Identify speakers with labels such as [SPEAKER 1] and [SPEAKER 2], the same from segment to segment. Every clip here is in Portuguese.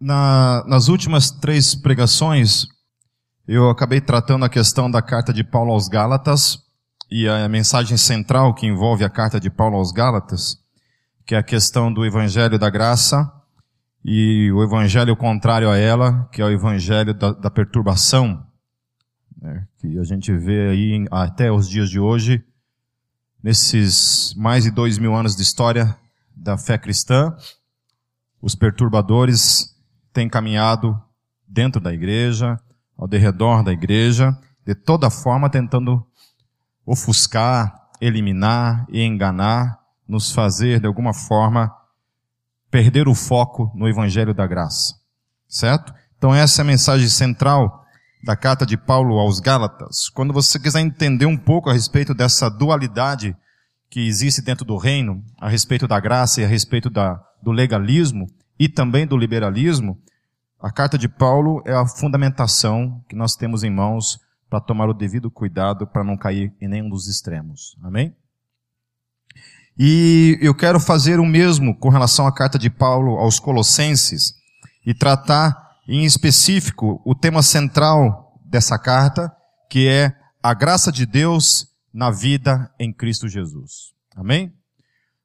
[SPEAKER 1] Na, nas últimas três pregações, eu acabei tratando a questão da carta de Paulo aos Gálatas e a mensagem central que envolve a carta de Paulo aos Gálatas, que é a questão do evangelho da graça e o evangelho contrário a ela, que é o evangelho da, da perturbação, né, que a gente vê aí até os dias de hoje, nesses mais de dois mil anos de história da fé cristã, os perturbadores têm caminhado dentro da igreja, ao derredor da igreja, de toda forma tentando ofuscar, eliminar e enganar, nos fazer de alguma forma perder o foco no evangelho da graça. Certo? Então essa é a mensagem central da carta de Paulo aos Gálatas. Quando você quiser entender um pouco a respeito dessa dualidade que existe dentro do reino, a respeito da graça e a respeito da, do legalismo, e também do liberalismo, a carta de Paulo é a fundamentação que nós temos em mãos para tomar o devido cuidado para não cair em nenhum dos extremos. Amém? E eu quero fazer o mesmo com relação à carta de Paulo aos Colossenses e tratar em específico o tema central dessa carta, que é a graça de Deus na vida em Cristo Jesus. Amém?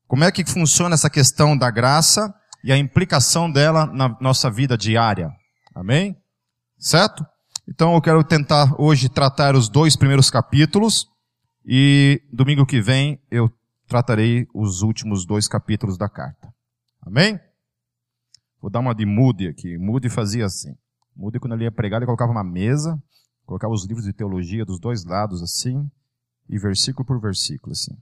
[SPEAKER 1] Como é que funciona essa questão da graça e a implicação dela na nossa vida diária. Amém? Certo? Então eu quero tentar hoje tratar os dois primeiros capítulos e domingo que vem eu tratarei os últimos dois capítulos da carta. Amém? Vou dar uma de Moody aqui. Moody fazia assim. Moody quando ele ia pregar, ele colocava uma mesa, colocava os livros de teologia dos dois lados assim, e versículo por versículo assim.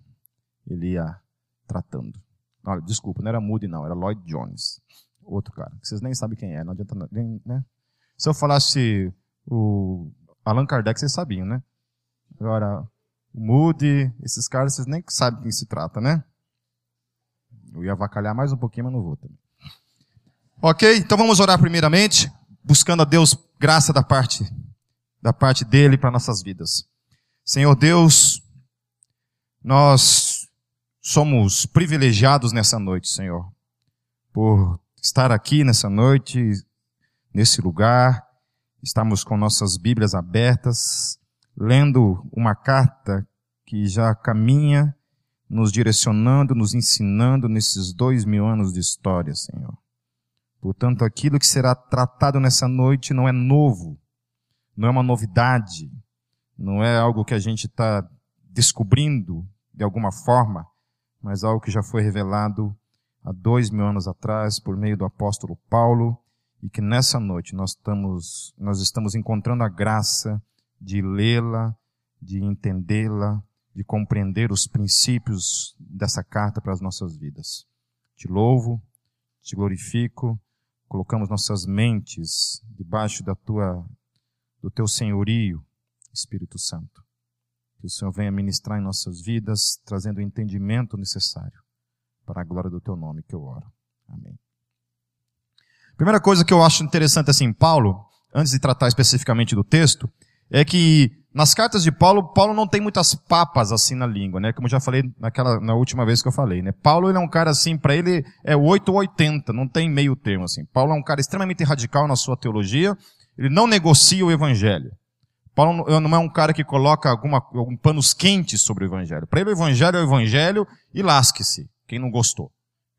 [SPEAKER 1] Ele ia tratando. Olha, desculpa, não era Moody não, era Lloyd Jones. Outro cara, que vocês nem sabem quem é, não adianta, nem, né? Se eu falasse o Allan Kardec, vocês sabiam, né? Agora, o Moody, esses caras, vocês nem sabem quem se trata, né? Eu ia avacalhar mais um pouquinho, mas não vou também. Ok? Então vamos orar primeiramente, buscando a Deus graça da parte, da parte dele para nossas vidas. Senhor Deus, nós somos privilegiados nessa noite, Senhor, por estar aqui nessa noite, nesse lugar, estamos com nossas Bíblias abertas, lendo uma carta que já caminha, nos direcionando, nos ensinando nesses dois mil anos de história, Senhor. Portanto, aquilo que será tratado nessa noite não é novo, não é uma novidade, não é algo que a gente está descobrindo de alguma forma, mas algo que já foi revelado há dois mil anos atrás por meio do apóstolo Paulo e que nessa noite nós estamos, nós estamos encontrando a graça de lê-la, de entendê-la, de compreender os princípios dessa carta para as nossas vidas. Te louvo, te glorifico, colocamos nossas mentes debaixo da tua, do teu senhorio, Espírito Santo. Que o Senhor venha ministrar em nossas vidas, trazendo o entendimento necessário para a glória do teu nome que eu oro. Amém. Primeira coisa que eu acho interessante assim, Paulo, antes de tratar especificamente do texto, é que nas cartas de Paulo, Paulo não tem muitas papas assim na língua, né? Como eu já falei naquela, na última vez que eu falei, né? Paulo ele é um cara assim, para ele é 8 ou 80, não tem meio termo assim. Paulo é um cara extremamente radical na sua teologia, ele não negocia o evangelho. Paulo não é um cara que coloca alguma, algum panos quentes sobre o evangelho. Para ele o evangelho é o evangelho e lasque-se, quem não gostou.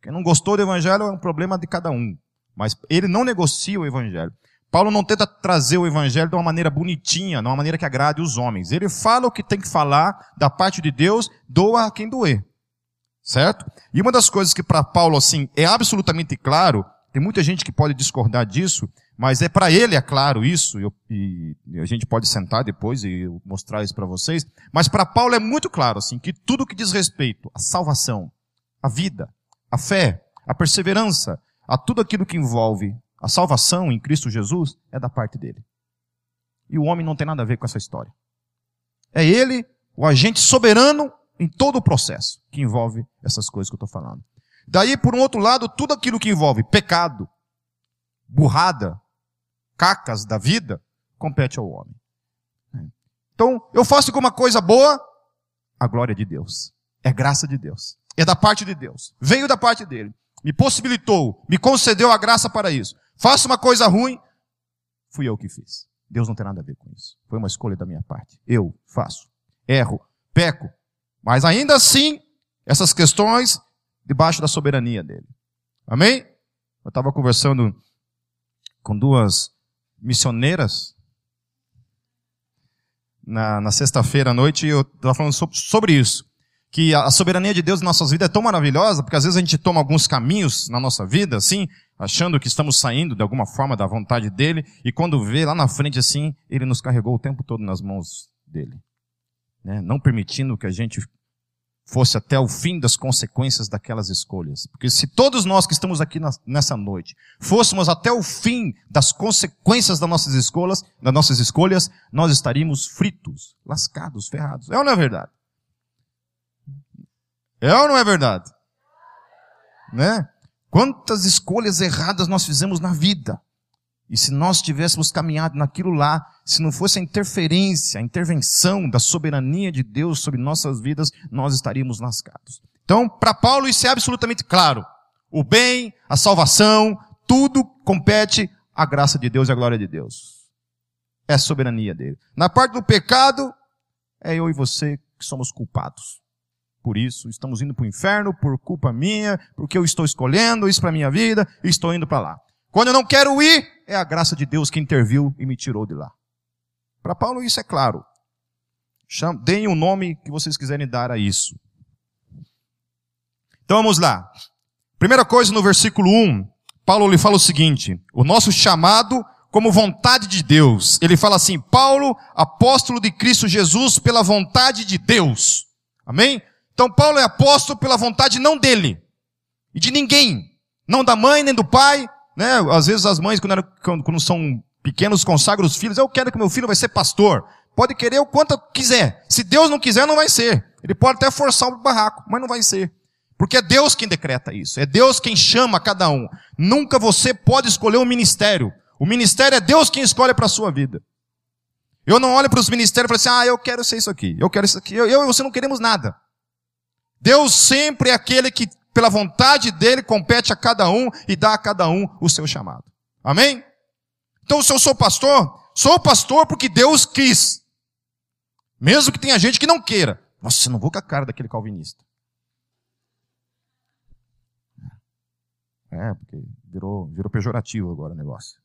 [SPEAKER 1] Quem não gostou do evangelho é um problema de cada um. Mas ele não negocia o evangelho. Paulo não tenta trazer o evangelho de uma maneira bonitinha, de uma maneira que agrade os homens. Ele fala o que tem que falar da parte de Deus, doa a quem doer. Certo? E uma das coisas que para Paulo assim é absolutamente claro, tem muita gente que pode discordar disso, mas é para ele, é claro, isso, e, e, a gente pode sentar depois e mostrar isso para vocês. Mas para Paulo é muito claro, assim, que tudo que diz respeito à salvação, à vida, à fé, à perseverança, a tudo aquilo que envolve a salvação em Cristo Jesus, é da parte dele. E o homem não tem nada a ver com essa história. É ele, o agente soberano em todo o processo que envolve essas coisas que eu estou falando. Daí, por um outro lado, tudo aquilo que envolve pecado, burrada, cacas da vida, compete ao homem. Então, eu faço alguma coisa boa, a glória de Deus. É graça de Deus. É da parte de Deus. Veio da parte dele. Me possibilitou, me concedeu a graça para isso. Faço uma coisa ruim, fui eu que fiz. Deus não tem nada a ver com isso. Foi uma escolha da minha parte. Eu faço. Erro. Peco. Mas ainda assim, essas questões debaixo da soberania dele. Amém? Eu estava conversando com duas missioneiras na, na sexta-feira à noite eu estava falando sobre, sobre isso. Que a soberania de Deus em nossas vidas é tão maravilhosa, porque às vezes a gente toma alguns caminhos na nossa vida, assim, achando que estamos saindo de alguma forma da vontade dele, e quando vê lá na frente assim, ele nos carregou o tempo todo nas mãos dele. Né? Não permitindo que a gente fosse até o fim das consequências daquelas escolhas. Porque se todos nós que estamos aqui nessa noite fôssemos até o fim das consequências das nossas escolhas, das nossas escolhas, nós estaríamos fritos, lascados, ferrados. É ou não é verdade? É ou não é verdade? Né? Quantas escolhas erradas nós fizemos na vida? E se nós tivéssemos caminhado naquilo lá, se não fosse a interferência, a intervenção da soberania de Deus sobre nossas vidas, nós estaríamos lascados. Então, para Paulo isso é absolutamente claro. O bem, a salvação, tudo compete à graça de Deus e à glória de Deus. É a soberania dele. Na parte do pecado, é eu e você que somos culpados. Por isso, estamos indo para o inferno por culpa minha, porque eu estou escolhendo isso para minha vida e estou indo para lá. Quando eu não quero ir, é a graça de Deus que interviu e me tirou de lá. Para Paulo isso é claro. Deem o nome que vocês quiserem dar a isso. Então vamos lá. Primeira coisa no versículo 1, Paulo lhe fala o seguinte: o nosso chamado como vontade de Deus. Ele fala assim: Paulo, apóstolo de Cristo Jesus, pela vontade de Deus. Amém? Então Paulo é apóstolo pela vontade não dele e de ninguém, não da mãe nem do pai, né? Às vezes as mães, quando, eram, quando são pequenos, consagram os filhos. Eu quero que meu filho vai ser pastor. Pode querer o quanto quiser. Se Deus não quiser, não vai ser. Ele pode até forçar o barraco, mas não vai ser. Porque é Deus quem decreta isso. É Deus quem chama cada um. Nunca você pode escolher um ministério. O ministério é Deus quem escolhe para a sua vida. Eu não olho para os ministérios e falo assim, ah, eu quero ser isso aqui, eu quero isso aqui. Eu, eu e você não queremos nada. Deus sempre é aquele que pela vontade dele, compete a cada um e dá a cada um o seu chamado. Amém? Então, se eu sou pastor, sou pastor porque Deus quis. Mesmo que tenha gente que não queira. Nossa, eu não vou com a cara daquele calvinista. É, porque virou, virou pejorativo agora o negócio.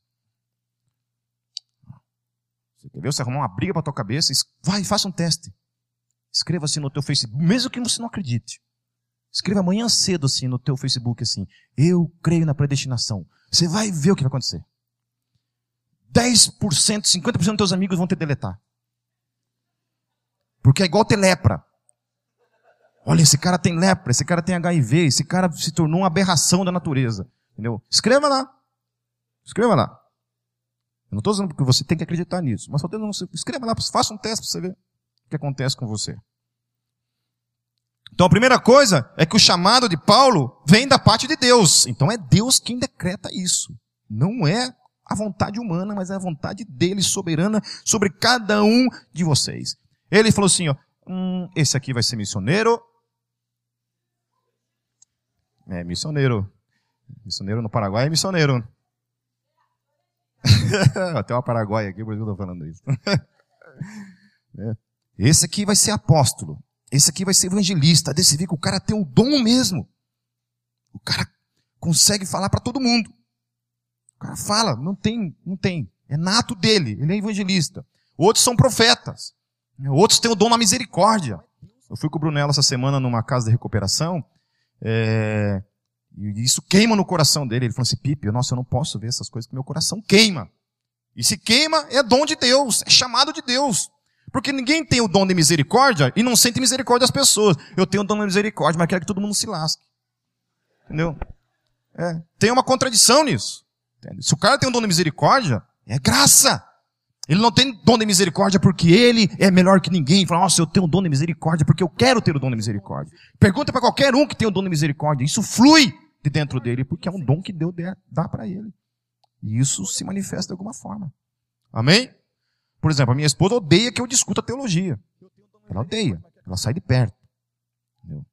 [SPEAKER 1] Você quer ver você arrumar uma briga para tua cabeça? Vai, faça um teste. Escreva-se no teu Facebook, mesmo que você não acredite. Escreva amanhã cedo assim no teu Facebook assim: Eu creio na predestinação. Você vai ver o que vai acontecer. 10%, 50% dos teus amigos vão te deletar. Porque é igual ter lepra. Olha, esse cara tem lepra, esse cara tem HIV, esse cara se tornou uma aberração da natureza. Entendeu? Escreva lá. Escreva lá. Eu não estou dizendo que você tem que acreditar nisso, mas só dizendo, escreva lá, faça um teste para você ver o que acontece com você. Então a primeira coisa é que o chamado de Paulo vem da parte de Deus. Então é Deus quem decreta isso. Não é a vontade humana, mas é a vontade dele soberana sobre cada um de vocês. Ele falou assim, ó, hum, esse aqui vai ser missioneiro. É, missioneiro. Missioneiro no Paraguai é missioneiro. Até uma Paraguai aqui, por isso que eu estou falando isso. É. Esse aqui vai ser apóstolo. Esse aqui vai ser evangelista. Desse vê que o cara tem o dom mesmo. O cara consegue falar para todo mundo. O cara fala, não tem, não tem. É nato dele, ele é evangelista. Outros são profetas. Outros têm o dom da misericórdia. Eu fui com o Brunello essa semana numa casa de recuperação. É, e isso queima no coração dele. Ele falou assim, Pipe, nossa, eu não posso ver essas coisas, porque meu coração queima. E se queima, é dom de Deus, é chamado de Deus. Porque ninguém tem o dom de misericórdia e não sente misericórdia das pessoas. Eu tenho o dom de misericórdia, mas quero que todo mundo se lasque. Entendeu? É. Tem uma contradição nisso. Se o cara tem um dom de misericórdia, é graça. Ele não tem dom de misericórdia porque ele é melhor que ninguém. Fala, nossa, eu tenho um dom de misericórdia porque eu quero ter o dom de misericórdia. Pergunta para qualquer um que tem o dom de misericórdia. Isso flui de dentro dele porque é um dom que Deus dá para ele. E isso se manifesta de alguma forma. Amém? Por exemplo, a minha esposa odeia que eu discuta teologia. Ela odeia. Ela sai de perto. Entendeu?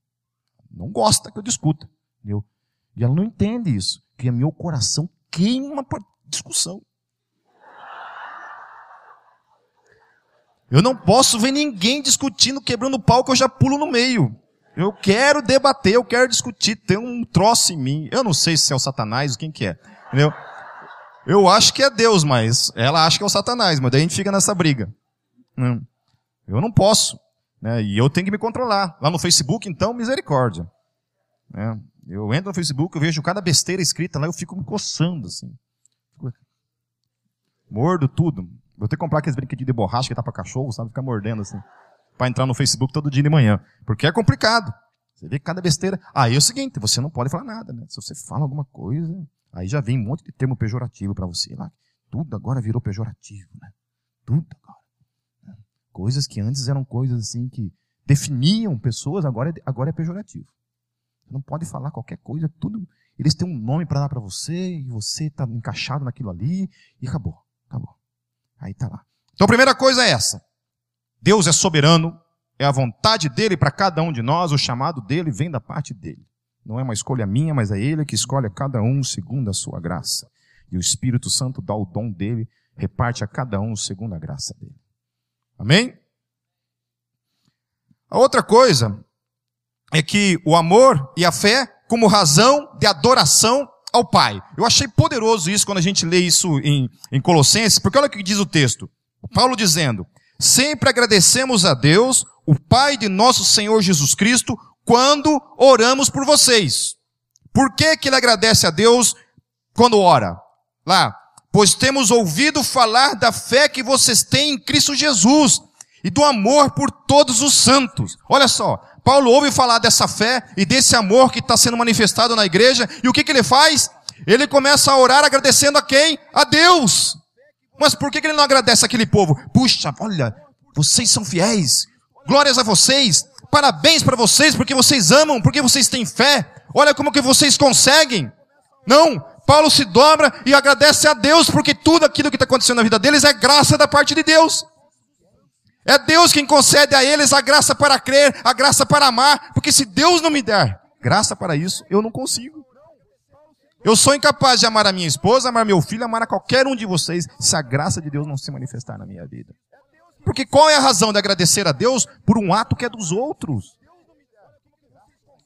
[SPEAKER 1] Não gosta que eu discuta. Entendeu? E ela não entende isso. Que meu coração queima por discussão. Eu não posso ver ninguém discutindo, quebrando pau, que eu já pulo no meio. Eu quero debater, eu quero discutir, tem um troço em mim. Eu não sei se é o Satanás ou quem que é. Entendeu? Eu acho que é Deus, mas ela acha que é o Satanás, mas daí a gente fica nessa briga. Hum. Eu não posso. Né? E eu tenho que me controlar. Lá no Facebook, então, misericórdia. Né? Eu entro no Facebook, eu vejo cada besteira escrita lá, eu fico me coçando, assim. Mordo tudo. Vou ter que comprar aqueles brinquedinhos de borracha que tá para cachorro, sabe? Ficar mordendo assim. Para entrar no Facebook todo dia de manhã. Porque é complicado. Você vê cada besteira. Aí é o seguinte, você não pode falar nada, né? Se você fala alguma coisa, aí já vem um monte de termo pejorativo para você lá. Tudo agora virou pejorativo, né? Tudo agora. Né? Coisas que antes eram coisas assim que definiam pessoas, agora é, agora é pejorativo. Você não pode falar qualquer coisa, tudo. Eles têm um nome para dar para você, e você está encaixado naquilo ali, e acabou. Acabou. Aí tá lá. Então a primeira coisa é essa. Deus é soberano, é a vontade dele para cada um de nós, o chamado dele vem da parte dele. Não é uma escolha minha, mas é ele que escolhe a cada um segundo a sua graça. E o Espírito Santo dá o dom dele, reparte a cada um segundo a graça dele. Amém? A outra coisa é que o amor e a fé como razão de adoração ao Pai. Eu achei poderoso isso quando a gente lê isso em, em Colossenses, porque olha o que diz o texto. Paulo dizendo, sempre agradecemos a Deus, o Pai de nosso Senhor Jesus Cristo, quando oramos por vocês. Por que que ele agradece a Deus quando ora? Lá, pois temos ouvido falar da fé que vocês têm em Cristo Jesus e do amor por todos os santos. Olha só, Paulo ouve falar dessa fé e desse amor que está sendo manifestado na igreja, e o que, que ele faz? Ele começa a orar agradecendo a quem? A Deus. Mas por que, que ele não agradece aquele povo? Puxa, olha, vocês são fiéis. Glórias a vocês. Parabéns para vocês, porque vocês amam, porque vocês têm fé. Olha como que vocês conseguem. Não, Paulo se dobra e agradece a Deus, porque tudo aquilo que está acontecendo na vida deles é graça da parte de Deus. É Deus quem concede a eles a graça para crer, a graça para amar, porque se Deus não me der graça para isso, eu não consigo. Eu sou incapaz de amar a minha esposa, amar meu filho, amar a qualquer um de vocês, se a graça de Deus não se manifestar na minha vida. Porque qual é a razão de agradecer a Deus por um ato que é dos outros?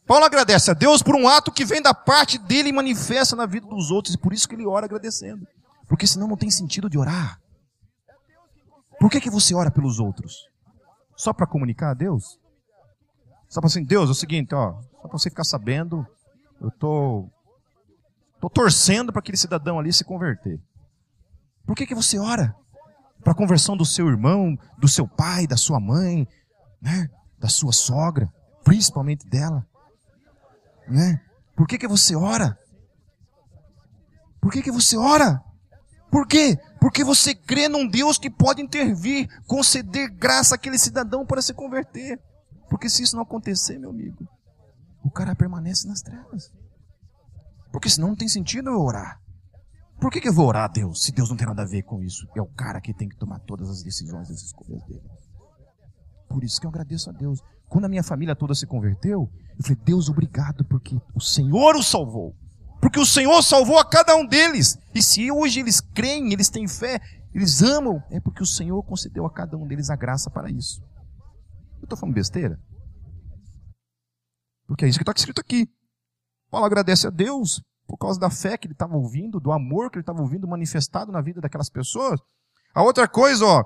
[SPEAKER 1] Paulo agradece a Deus por um ato que vem da parte dele e manifesta na vida dos outros, e por isso que ele ora agradecendo. Porque senão não tem sentido de orar. Por que, que você ora pelos outros? Só para comunicar a Deus? Só para assim, Deus, é o seguinte, ó, só para você ficar sabendo, eu tô, tô torcendo para aquele cidadão ali se converter. Por que, que você ora? Para a conversão do seu irmão, do seu pai, da sua mãe, né? da sua sogra, principalmente dela. Né? Por que, que você ora? Por que, que você ora? Por quê? Porque você crê num Deus que pode intervir, conceder graça àquele cidadão para se converter. Porque se isso não acontecer, meu amigo, o cara permanece nas trevas. Porque senão não tem sentido eu orar. Por que, que eu vou orar a Deus se Deus não tem nada a ver com isso? É o cara que tem que tomar todas as decisões as escolhas dele. Por isso que eu agradeço a Deus. Quando a minha família toda se converteu, eu falei, Deus, obrigado, porque o Senhor o salvou. Porque o Senhor salvou a cada um deles. E se hoje eles creem, eles têm fé, eles amam, é porque o Senhor concedeu a cada um deles a graça para isso. Eu estou falando besteira? Porque é isso que está escrito aqui. Paulo agradece a Deus por causa da fé que ele estava ouvindo, do amor que ele estava ouvindo manifestado na vida daquelas pessoas. A outra coisa, ó,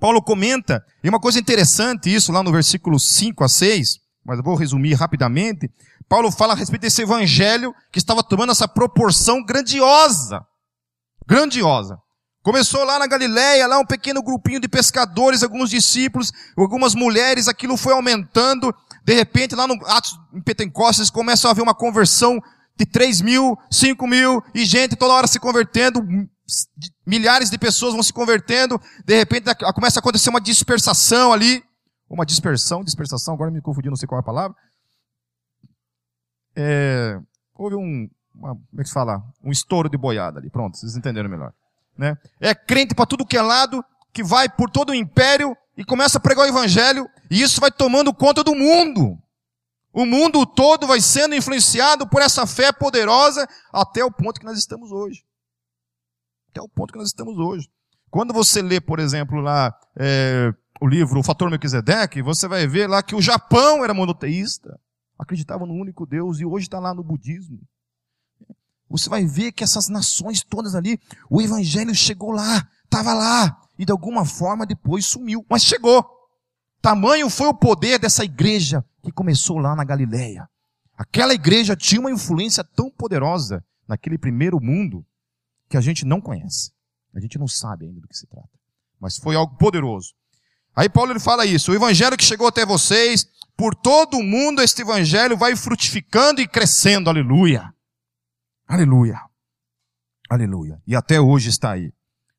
[SPEAKER 1] Paulo comenta, e uma coisa interessante isso lá no versículo 5 a 6, mas eu vou resumir rapidamente. Paulo fala a respeito desse evangelho que estava tomando essa proporção grandiosa. Grandiosa. Começou lá na Galileia, lá um pequeno grupinho de pescadores, alguns discípulos, algumas mulheres, aquilo foi aumentando. De repente, lá no Atos em Pentecostes, começa a haver uma conversão de 3 mil, 5 mil, e gente toda hora se convertendo, milhares de pessoas vão se convertendo, de repente começa a acontecer uma dispersação ali, uma dispersão, dispersação, agora me confundi, não sei qual é a palavra, é, houve um, uma, como é que se fala? Um estouro de boiada ali. Pronto, vocês entenderam melhor. Né? É crente para tudo que é lado, que vai por todo o império e começa a pregar o evangelho, e isso vai tomando conta do mundo. O mundo todo vai sendo influenciado por essa fé poderosa até o ponto que nós estamos hoje. Até o ponto que nós estamos hoje. Quando você lê, por exemplo, lá é, o livro O Fator Melquisedeque, você vai ver lá que o Japão era monoteísta, acreditava no único Deus e hoje está lá no budismo. Você vai ver que essas nações todas ali, o evangelho chegou lá, estava lá, e de alguma forma depois sumiu, mas chegou. Tamanho foi o poder dessa igreja que começou lá na Galileia. Aquela igreja tinha uma influência tão poderosa naquele primeiro mundo que a gente não conhece. A gente não sabe ainda do que se trata. Mas foi algo poderoso. Aí Paulo ele fala isso, o evangelho que chegou até vocês, por todo o mundo este evangelho vai frutificando e crescendo, aleluia. Aleluia. Aleluia. E até hoje está aí.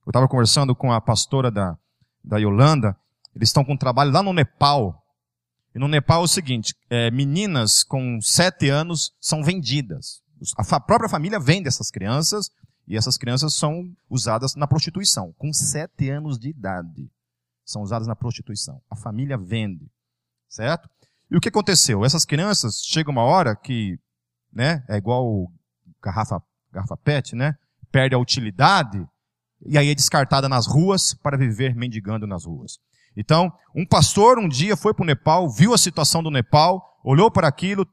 [SPEAKER 1] Eu estava conversando com a pastora da, da Yolanda, eles estão com um trabalho lá no Nepal. E no Nepal é o seguinte, é, meninas com sete anos são vendidas. A própria família vende essas crianças e essas crianças são usadas na prostituição, com sete anos de idade. São usadas na prostituição. A família vende. Certo? E o que aconteceu? Essas crianças, chega uma hora que, né, é igual garrafa, garrafa PET, né? Perde a utilidade e aí é descartada nas ruas para viver mendigando nas ruas. Então, um pastor um dia foi para o Nepal, viu a situação do Nepal, olhou para aquilo,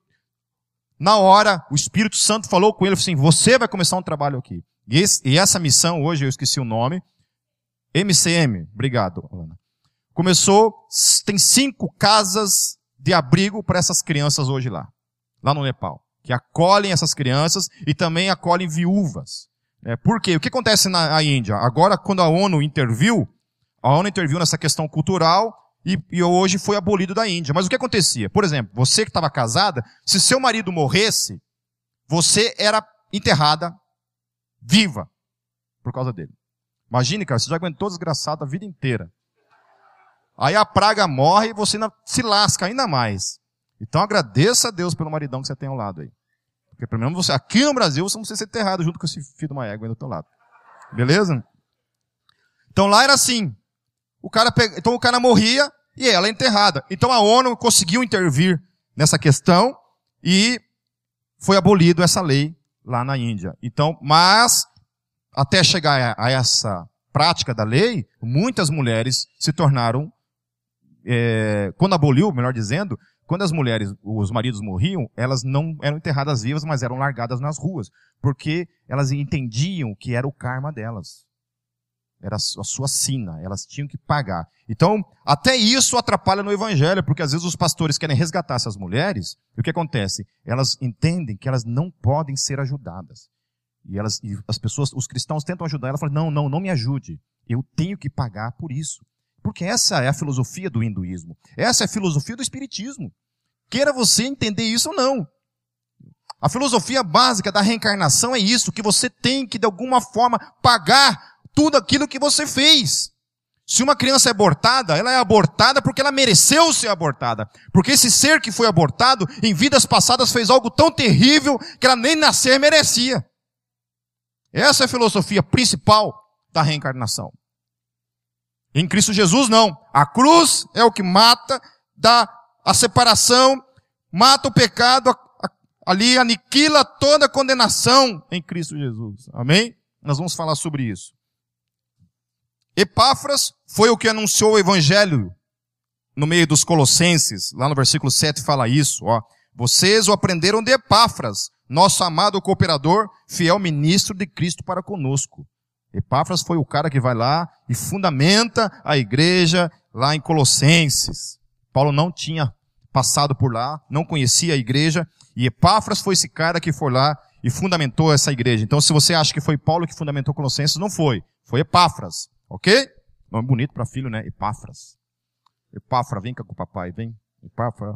[SPEAKER 1] na hora, o Espírito Santo falou com ele assim: Você vai começar um trabalho aqui. E, esse, e essa missão, hoje eu esqueci o nome, MCM, obrigado, Ana. Começou, tem cinco casas de abrigo para essas crianças hoje lá, lá no Nepal, que acolhem essas crianças e também acolhem viúvas. É, por quê? O que acontece na Índia? Agora, quando a ONU interviu, a ONU interviu nessa questão cultural e, e, hoje foi abolido da Índia. Mas o que acontecia? Por exemplo, você que estava casada, se seu marido morresse, você era enterrada viva por causa dele. Imagine, cara, você já aguentou desgraçado a vida inteira. Aí a praga morre e você se lasca ainda mais. Então agradeça a Deus pelo maridão que você tem ao lado aí. Porque pelo menos você, aqui no Brasil, você não precisa ser enterrado junto com esse filho de uma égua aí do teu lado. Beleza? Então lá era assim. O cara pega, então o cara morria e ela é enterrada. Então a ONU conseguiu intervir nessa questão e foi abolido essa lei lá na Índia. Então, mas até chegar a, essa prática da lei, muitas mulheres se tornaram, é, quando aboliu, melhor dizendo, quando as mulheres, os maridos morriam, elas não eram enterradas vivas, mas eram largadas nas ruas, porque elas entendiam que era o karma delas. Era a sua sina, elas tinham que pagar. Então, até isso atrapalha no evangelho, porque às vezes os pastores querem resgatar essas mulheres, e o que acontece? Elas entendem que elas não podem ser ajudadas. E, elas, e as pessoas, os cristãos tentam ajudar, ela fala, não, não, não me ajude. Eu tenho que pagar por isso. Porque essa é a filosofia do hinduísmo. Essa é a filosofia do espiritismo. Queira você entender isso ou não. A filosofia básica da reencarnação é isso, que você tem que de alguma forma pagar tudo aquilo que você fez. Se uma criança é abortada, ela é abortada porque ela mereceu ser abortada. Porque esse ser que foi abortado, em vidas passadas, fez algo tão terrível que ela nem nascer merecia. Essa é a filosofia principal da reencarnação. Em Cristo Jesus, não. A cruz é o que mata, dá a separação, mata o pecado, ali aniquila toda a condenação em Cristo Jesus. Amém? Nós vamos falar sobre isso. Epáfras foi o que anunciou o evangelho no meio dos colossenses. Lá no versículo 7 fala isso, ó. Vocês o aprenderam de Epáfras, nosso amado cooperador, fiel ministro de Cristo para conosco. Epáfras foi o cara que vai lá e fundamenta a igreja lá em Colossenses. Paulo não tinha passado por lá, não conhecia a igreja, e Epáfras foi esse cara que foi lá e fundamentou essa igreja. Então, se você acha que foi Paulo que fundamentou Colossenses, não foi. Foi Epáfras. Ok? Nome bonito para filho, né? Epáfras. Epáfra, vem cá com o papai, vem. Epáfra.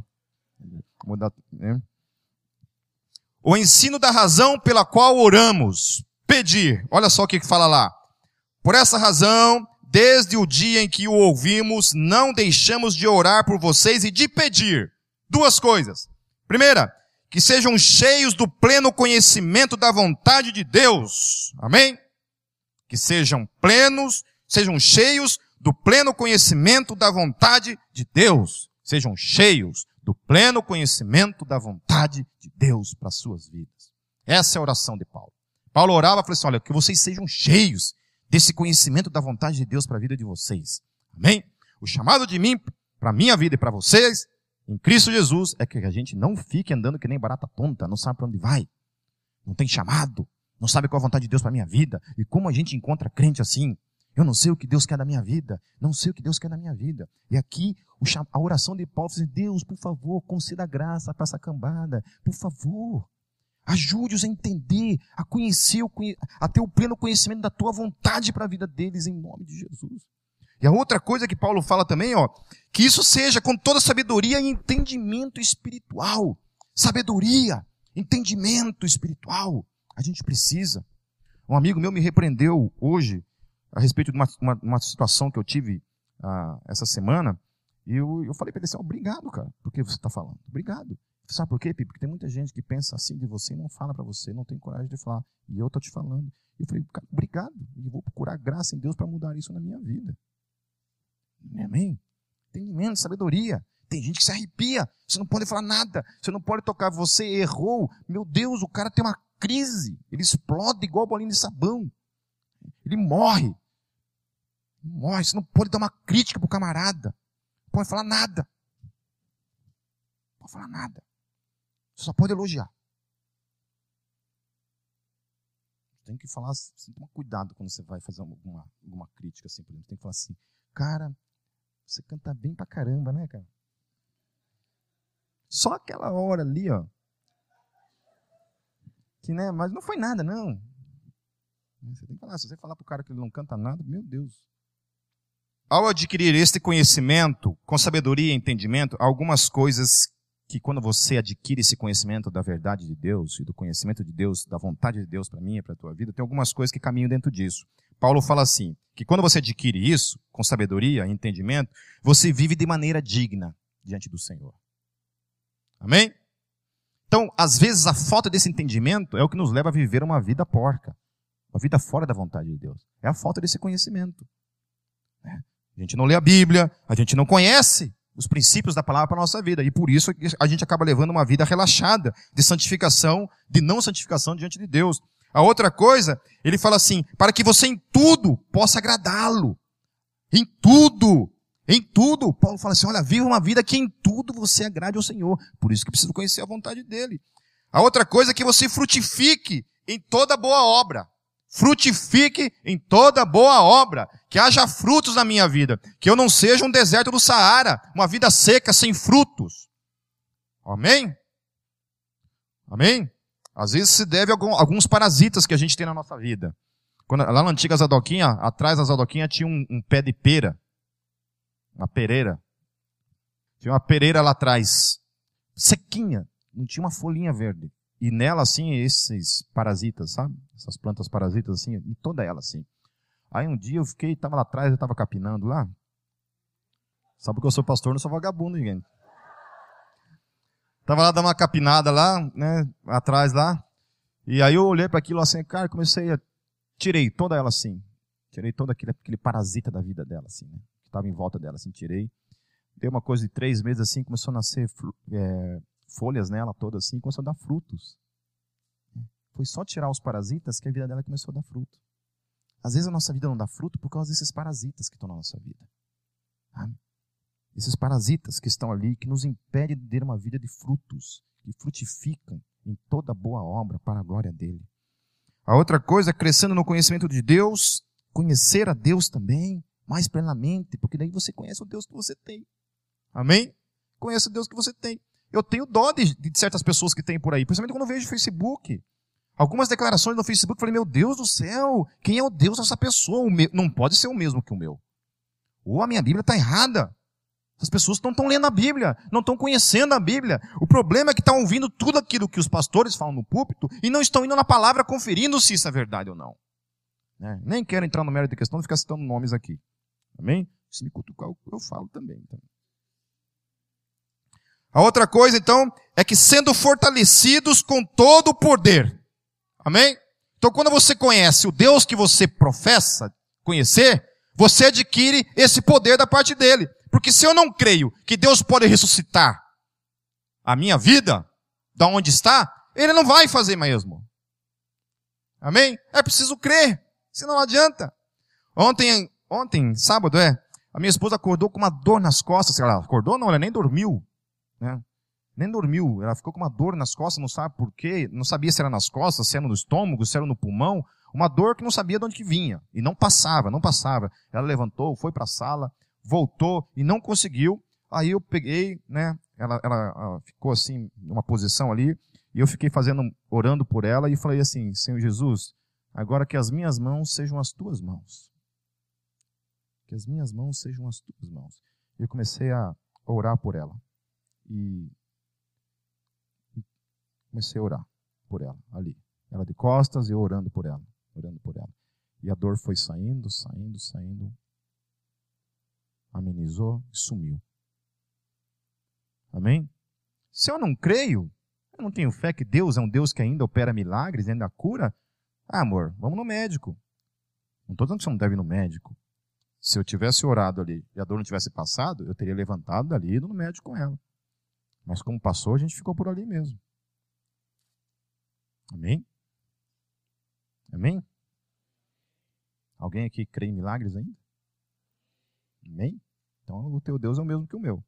[SPEAKER 1] né? O ensino da razão pela qual oramos. Pedir. Olha só o que fala lá. Por essa razão, desde o dia em que o ouvimos, não deixamos de orar por vocês e de pedir duas coisas. Primeira, que sejam cheios do pleno conhecimento da vontade de Deus. Amém? Que sejam plenos sejam cheios do pleno conhecimento da vontade de Deus. Sejam cheios do pleno conhecimento da vontade de Deus para as suas vidas. Essa é a oração de Paulo. Paulo orava e falou assim, olha, que vocês sejam cheios desse conhecimento da vontade de Deus para a vida de vocês. Amém? O chamado de mim, para a minha vida e para vocês, em Cristo Jesus, é que a gente não fique andando que nem barata tonta, não sabe para onde vai, não tem chamado, não sabe qual é a vontade de Deus para a minha vida. E como a gente encontra crente assim? Eu não sei o que Deus quer da minha vida, não sei o que Deus quer da minha vida. E aqui a oração de Paulo diz: Deus, por favor, conceda graça para essa cambada, por favor. Ajude-os a entender, a conhecer, a ter o pleno conhecimento da tua vontade para a vida deles, em nome de Jesus. E a outra coisa que Paulo fala também, ó, que isso seja com toda sabedoria e entendimento espiritual. Sabedoria, entendimento espiritual. A gente precisa. Um amigo meu me repreendeu hoje a respeito de uma, uma, uma situação que eu tive ah, essa semana. E eu, eu falei para ele assim: obrigado, cara, por que você está falando. Obrigado. Sabe por quê, Pipe? Porque tem muita gente que pensa assim de você e não fala para você, não tem coragem de falar. E eu estou te falando. E eu falei, obrigado. E vou procurar graça em Deus para mudar isso na minha vida. Amém? Entendimento, sabedoria. Tem gente que se arrepia. Você não pode falar nada. Você não pode tocar. Você errou. Meu Deus, o cara tem uma crise. Ele explode igual bolinha de sabão. Ele morre. Ele morre. Você não pode dar uma crítica pro camarada. Não pode falar nada. Não pode falar nada. Só pode elogiar. Tem que falar, assim, toma cuidado quando você vai fazer alguma, alguma crítica, assim, por exemplo. Tem que falar assim, cara, você canta bem pra caramba, né, cara? Só aquela hora ali, ó. Que, né, mas não foi nada, não. Você tem que falar, se você falar pro cara que ele não canta nada, meu Deus. Ao adquirir este conhecimento, com sabedoria e entendimento, algumas coisas que quando você adquire esse conhecimento da verdade de Deus e do conhecimento de Deus, da vontade de Deus para mim e para a tua vida, tem algumas coisas que caminham dentro disso. Paulo fala assim, que quando você adquire isso, com sabedoria e entendimento, você vive de maneira digna diante do Senhor. Amém? Então, às vezes, a falta desse entendimento é o que nos leva a viver uma vida porca, uma vida fora da vontade de Deus. É a falta desse conhecimento. Né? A gente não lê a Bíblia, a gente não conhece os princípios da palavra para a nossa vida. E por isso a gente acaba levando uma vida relaxada, de santificação, de não santificação diante de Deus. A outra coisa, ele fala assim, para que você em tudo possa agradá-lo. Em tudo. Em tudo. Paulo fala assim, olha, viva uma vida que em tudo você agrade ao Senhor. Por isso que precisa conhecer a vontade dele. A outra coisa é que você frutifique em toda boa obra frutifique em toda boa obra, que haja frutos na minha vida, que eu não seja um deserto do Saara, uma vida seca, sem frutos. Amém? Amém? Às vezes se deve a alguns parasitas que a gente tem na nossa vida. Quando, lá na antiga Zadoquinha, atrás da Zadoquinha tinha um, um pé de pera, uma pereira. Tinha uma pereira lá atrás, sequinha, não tinha uma folhinha verde. E nela, assim, esses parasitas, sabe? Essas plantas parasitas, assim, em toda ela, assim. Aí um dia eu fiquei, tava lá atrás, eu tava capinando lá. Sabe que eu sou pastor, não sou vagabundo, gente. Tava lá dando uma capinada lá, né, atrás lá. E aí eu olhei para aquilo assim, cara, comecei a... Tirei toda ela assim. Tirei todo aquele, aquele parasita da vida dela, assim, né? Que tava em volta dela, assim, tirei. Deu uma coisa de três meses assim, começou a nascer é, folhas nela toda assim, e começou a dar frutos. Foi só tirar os parasitas que a vida dela começou a dar fruto. Às vezes a nossa vida não dá fruto por causa desses parasitas que estão na nossa vida. Esses parasitas que estão ali, que nos impedem de ter uma vida de frutos, que frutificam em toda boa obra para a glória dele. A outra coisa, crescendo no conhecimento de Deus, conhecer a Deus também, mais plenamente, porque daí você conhece o Deus que você tem. Amém? Conhece o Deus que você tem. Eu tenho dó de, de certas pessoas que tem por aí, principalmente quando eu vejo Facebook. Algumas declarações no Facebook, eu falei, meu Deus do céu, quem é o Deus dessa pessoa? Meu, não pode ser o mesmo que o meu. Ou a minha Bíblia está errada. As pessoas não estão lendo a Bíblia, não estão conhecendo a Bíblia. O problema é que estão ouvindo tudo aquilo que os pastores falam no púlpito e não estão indo na palavra conferindo se isso é verdade ou não. É, nem quero entrar no mérito da questão de ficar citando nomes aqui. Amém? Se me cutucar, eu falo também. Então. A outra coisa, então, é que sendo fortalecidos com todo o poder. Amém? Então, quando você conhece o Deus que você professa conhecer, você adquire esse poder da parte dele. Porque se eu não creio que Deus pode ressuscitar a minha vida, da onde está, ele não vai fazer mesmo. Amém? É preciso crer, senão não adianta. Ontem, ontem, sábado, é, a minha esposa acordou com uma dor nas costas. Ela acordou? Não, ela nem dormiu. Né? Nem dormiu. Ela ficou com uma dor nas costas, não sabe por quê. Não sabia se era nas costas, se era no estômago, se era no pulmão. Uma dor que não sabia de onde que vinha. E não passava, não passava. Ela levantou, foi para a sala, voltou e não conseguiu. Aí eu peguei, né? Ela, ela, ela ficou assim, numa posição ali. E eu fiquei fazendo, orando por ela e falei assim, Senhor Jesus, agora que as minhas mãos sejam as tuas mãos que as minhas mãos sejam as tuas mãos. E eu comecei a orar por ela. E comecei a orar por ela, ali. Ela de costas e eu orando por ela, orando por ela. E a dor foi saindo, saindo, saindo. Amenizou e sumiu. Amém? Se eu não creio, eu não tenho fé que Deus é um Deus que ainda opera milagres, ainda cura. Ah, amor, vamos no médico. Não estou dizendo que você não deve ir no médico. Se eu tivesse orado ali e a dor não tivesse passado, eu teria levantado dali e ido no médico com ela. Mas como passou, a gente ficou por ali mesmo. Amém? Amém? Alguém aqui crê em milagres ainda? Amém? Então o teu Deus é o mesmo que o meu.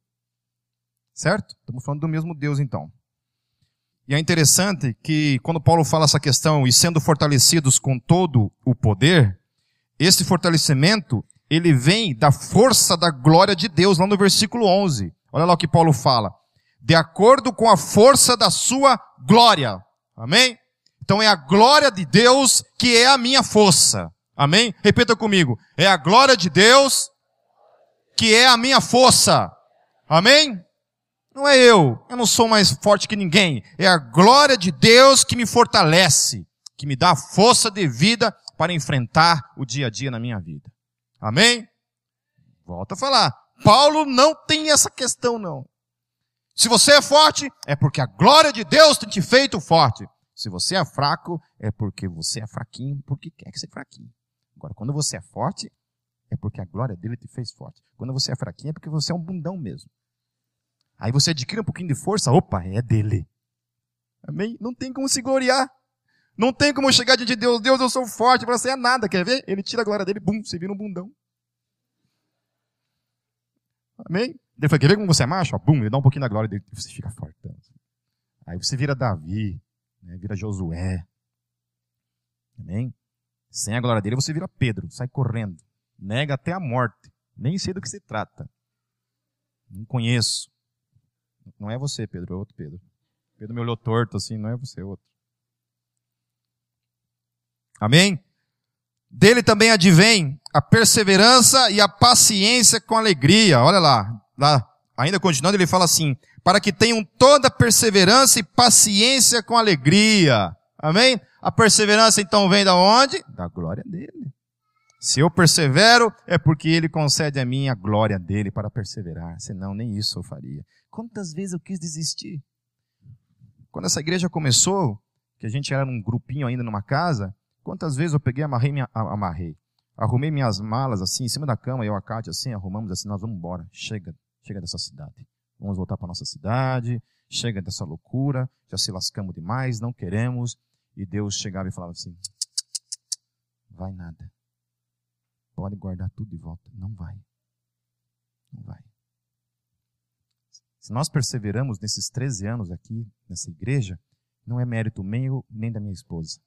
[SPEAKER 1] Certo? Estamos falando do mesmo Deus então. E é interessante que quando Paulo fala essa questão, e sendo fortalecidos com todo o poder, esse fortalecimento ele vem da força da glória de Deus, lá no versículo 11. Olha lá o que Paulo fala. De acordo com a força da sua glória. Amém? Então é a glória de Deus que é a minha força. Amém? Repita comigo. É a glória de Deus que é a minha força. Amém? Não é eu. Eu não sou mais forte que ninguém. É a glória de Deus que me fortalece, que me dá a força de vida para enfrentar o dia a dia na minha vida. Amém? Volta a falar. Paulo não tem essa questão, não. Se você é forte, é porque a glória de Deus tem te feito forte. Se você é fraco, é porque você é fraquinho, porque quer que ser fraquinho. Agora, quando você é forte, é porque a glória dele te fez forte. Quando você é fraquinho, é porque você é um bundão mesmo. Aí você adquire um pouquinho de força, opa, é dele. Amém? Não tem como se gloriar. Não tem como chegar diante de Deus, Deus, eu sou forte, você é nada, quer ver? Ele tira a glória dele, bum, você vira um bundão. Amém? Ele falou, quer ver como você é macho? bum, ele dá um pouquinho da glória dele, você fica forte. Aí você vira Davi, né, vira Josué. Amém? Sem a glória dele, você vira Pedro, sai correndo. Nega até a morte. Nem sei do que se trata. Não conheço. Não é você, Pedro, é outro Pedro. Pedro me olhou torto assim, não é você, é outro. Amém? Dele também advém a perseverança e a paciência com alegria. Olha lá, lá, ainda continuando, ele fala assim: para que tenham toda perseverança e paciência com alegria. Amém? A perseverança então vem da onde? Da glória dele. Se eu persevero, é porque ele concede a mim a glória dele para perseverar. Senão, nem isso eu faria. Quantas vezes eu quis desistir? Quando essa igreja começou, que a gente era num grupinho ainda numa casa, Quantas vezes eu peguei, amarrei, minha, amarrei, arrumei minhas malas assim, em cima da cama, eu e a Kátia assim, arrumamos assim, nós vamos embora. Chega, chega dessa cidade. Vamos voltar para nossa cidade, chega dessa loucura, já se lascamos demais, não queremos. E Deus chegava e falava assim: vai nada. Pode guardar tudo de volta. Não vai. Não vai. Se nós perseveramos nesses 13 anos aqui, nessa igreja, não é mérito meu nem da minha esposa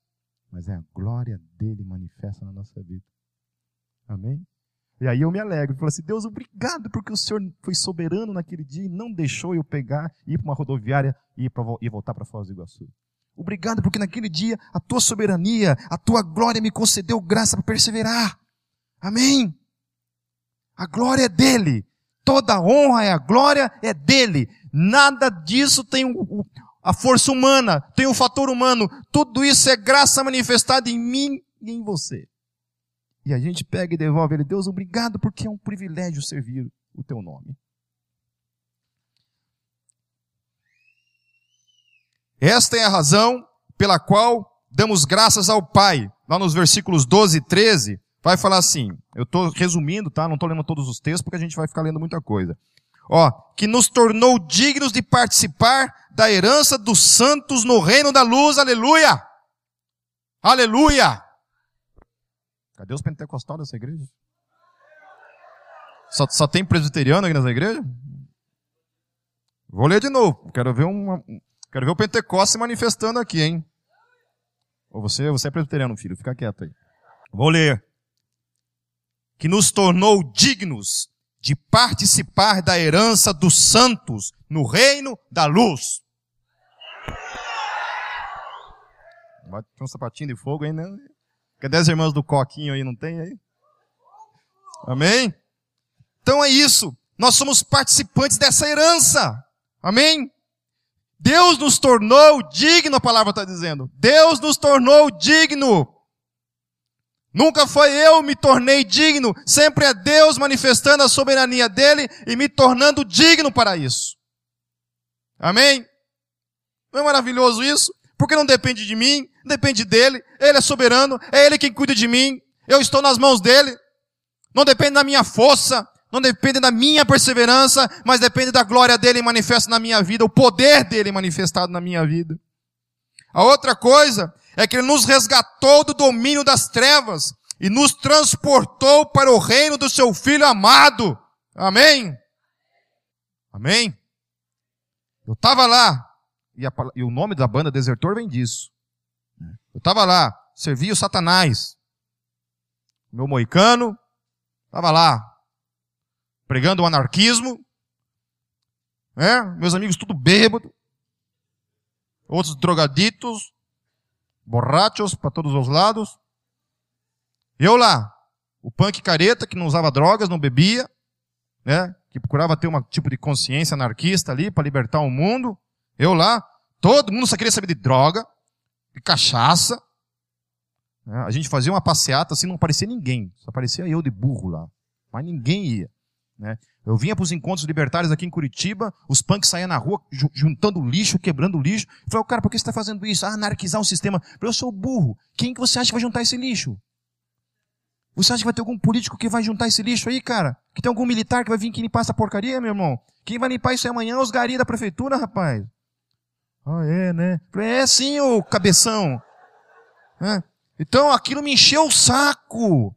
[SPEAKER 1] mas é a glória dele manifesta na nossa vida. Amém? E aí eu me alegro, e falo assim, Deus, obrigado porque o Senhor foi soberano naquele dia e não deixou eu pegar, ir para uma rodoviária e, pra, e voltar para Foz do Iguaçu. Obrigado porque naquele dia a tua soberania, a tua glória me concedeu graça para perseverar. Amém? A glória é dele. Toda a honra e a glória é dele. Nada disso tem o, a força humana, tem o fator humano, tudo isso é graça manifestada em mim e em você. E a gente pega e devolve ele, Deus, obrigado porque é um privilégio servir o teu nome. Esta é a razão pela qual damos graças ao Pai. Lá nos versículos 12 e 13, vai falar assim, eu estou resumindo, tá? Não estou lendo todos os textos porque a gente vai ficar lendo muita coisa. Ó, que nos tornou dignos de participar da herança dos santos no reino da luz. Aleluia! Aleluia! Cadê os pentecostais dessa igreja? Só, só tem presbiteriano aqui nessa igreja? Vou ler de novo. Quero ver uma, quero ver o Pentecostes se manifestando aqui, hein? Ou você, você é presbiteriano, filho, fica quieto aí. Vou ler. Que nos tornou dignos de participar da herança dos santos no reino da luz. Ter um sapatinho de fogo aí, né? Cadê as irmãs do coquinho aí? Não tem aí? Amém? Então é isso. Nós somos participantes dessa herança. Amém? Deus nos tornou digno, a palavra está dizendo. Deus nos tornou digno. Nunca foi eu me tornei digno, sempre é Deus manifestando a soberania dele e me tornando digno para isso. Amém? Não é maravilhoso isso? Porque não depende de mim, depende dele, ele é soberano, é ele quem cuida de mim, eu estou nas mãos dele. Não depende da minha força, não depende da minha perseverança, mas depende da glória dele manifesta na minha vida, o poder dele manifestado na minha vida. A outra coisa é que ele nos resgatou do domínio das trevas e nos transportou para o reino do seu filho amado. Amém? Amém? Eu estava lá, e, a, e, o nome da banda Desertor vem disso. Eu estava lá, servia o Satanás. Meu moicano, estava lá, pregando o anarquismo, né? meus amigos tudo bêbado, outros drogaditos, borrachos para todos os lados. Eu lá, o punk careta que não usava drogas, não bebia, né? que procurava ter um tipo de consciência anarquista ali para libertar o mundo. Eu lá, todo mundo só queria saber de droga, de cachaça. Né? A gente fazia uma passeata assim, não aparecia ninguém, só aparecia eu de burro lá, mas ninguém ia. Né? Eu vinha para os encontros libertários aqui em Curitiba, os punks saíam na rua juntando lixo, quebrando lixo. Eu falei, cara, por que você está fazendo isso? Ah, anarquizar o sistema. Eu, falei, eu sou burro. Quem que você acha que vai juntar esse lixo? Você acha que vai ter algum político que vai juntar esse lixo aí, cara? Que tem algum militar que vai vir aqui limpar essa porcaria, meu irmão? Quem vai limpar isso amanhã é os gari da prefeitura, rapaz. Ah, é, né? É sim, ô cabeção. É. Então aquilo me encheu o saco.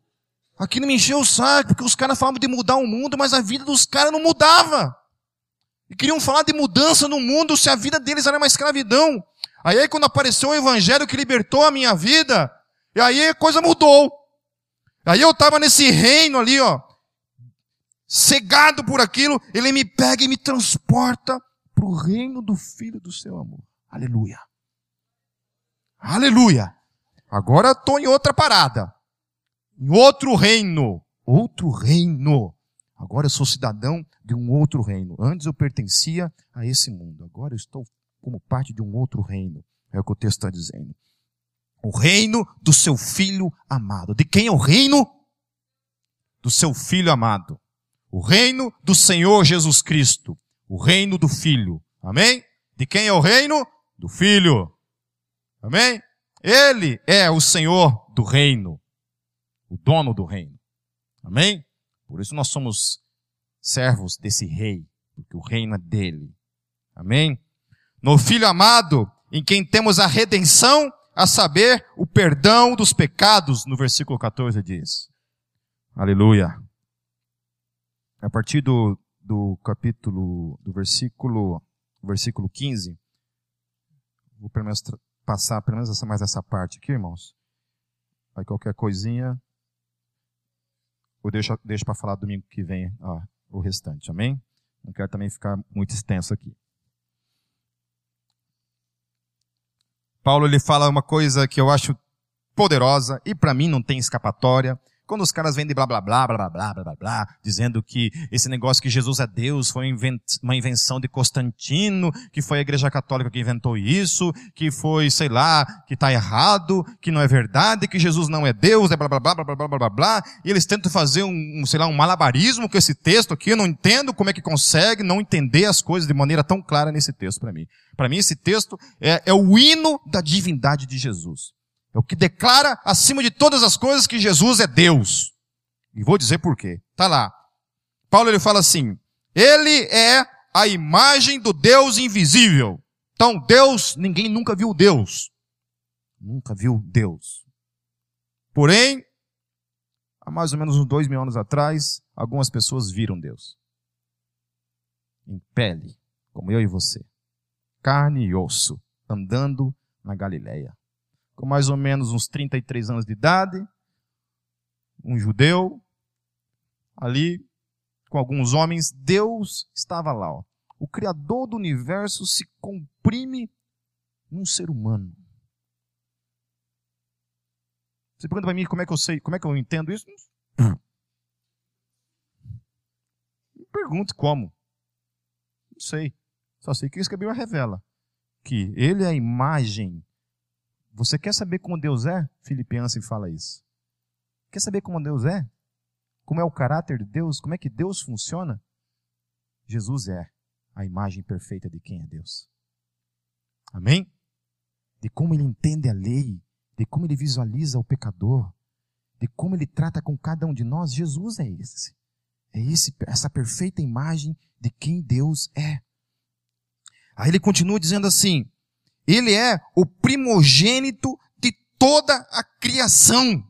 [SPEAKER 1] Aquilo me encheu o saco, porque os caras falavam de mudar o mundo, mas a vida dos caras não mudava. E queriam falar de mudança no mundo se a vida deles era uma escravidão. Aí, quando apareceu o evangelho que libertou a minha vida, e aí a coisa mudou. Aí eu estava nesse reino ali, ó, cegado por aquilo, ele me pega e me transporta para o reino do Filho do seu amor. Aleluia. Aleluia. Agora estou em outra parada em outro reino. Outro reino. Agora eu sou cidadão de um outro reino. Antes eu pertencia a esse mundo. Agora eu estou como parte de um outro reino. É o que o texto está dizendo. O reino do seu filho amado. De quem é o reino? Do seu filho amado. O reino do Senhor Jesus Cristo. O reino do filho. Amém? De quem é o reino? Do filho. Amém? Ele é o Senhor do reino o dono do reino. Amém? Por isso nós somos servos desse rei, porque o reino é dele. Amém? No Filho amado, em quem temos a redenção, a saber, o perdão dos pecados, no versículo 14 diz. Aleluia. A partir do, do capítulo, do versículo, versículo 15, vou pelo menos passar pelo menos essa, mais essa parte aqui, irmãos. Aí qualquer coisinha, ou deixa, deixa para falar domingo que vem ó, o restante, amém? Não quero também ficar muito extenso aqui. Paulo ele fala uma coisa que eu acho poderosa e para mim não tem escapatória. Quando os caras vendem blá blá blá blá blá blá blá blá, blá dizendo que esse negócio que Jesus é Deus foi uma invenção de Constantino, que foi a Igreja Católica que inventou isso, que foi, sei lá, que está errado, que não é verdade, que Jesus não é Deus, é blá blá blá blá blá blá blá blá, e eles tentam fazer um, sei lá, um malabarismo com esse texto aqui, eu não entendo como é que consegue não entender as coisas de maneira tão clara nesse texto para mim. Para mim esse texto é, é o hino da divindade de Jesus. É o que declara, acima de todas as coisas, que Jesus é Deus. E vou dizer por quê. Tá lá. Paulo ele fala assim: Ele é a imagem do Deus invisível. Então, Deus, ninguém nunca viu Deus. Nunca viu Deus. Porém, há mais ou menos uns dois mil anos atrás, algumas pessoas viram Deus. Em pele, como eu e você. Carne e osso, andando na Galileia. Com mais ou menos uns 33 anos de idade, um judeu, ali, com alguns homens, Deus estava lá. Ó. O Criador do universo se comprime num ser humano. Você pergunta para mim como é que eu sei, como é que eu entendo isso? Me pergunte como. Não sei. Só sei que isso que a Bíblia revela. Que ele é a imagem. Você quer saber como Deus é? Filipenses fala isso. Quer saber como Deus é? Como é o caráter de Deus? Como é que Deus funciona? Jesus é a imagem perfeita de quem é Deus. Amém? De como ele entende a lei, de como ele visualiza o pecador, de como ele trata com cada um de nós, Jesus é esse. É esse, essa perfeita imagem de quem Deus é. Aí ele continua dizendo assim: Ele é o primogênito de toda a criação.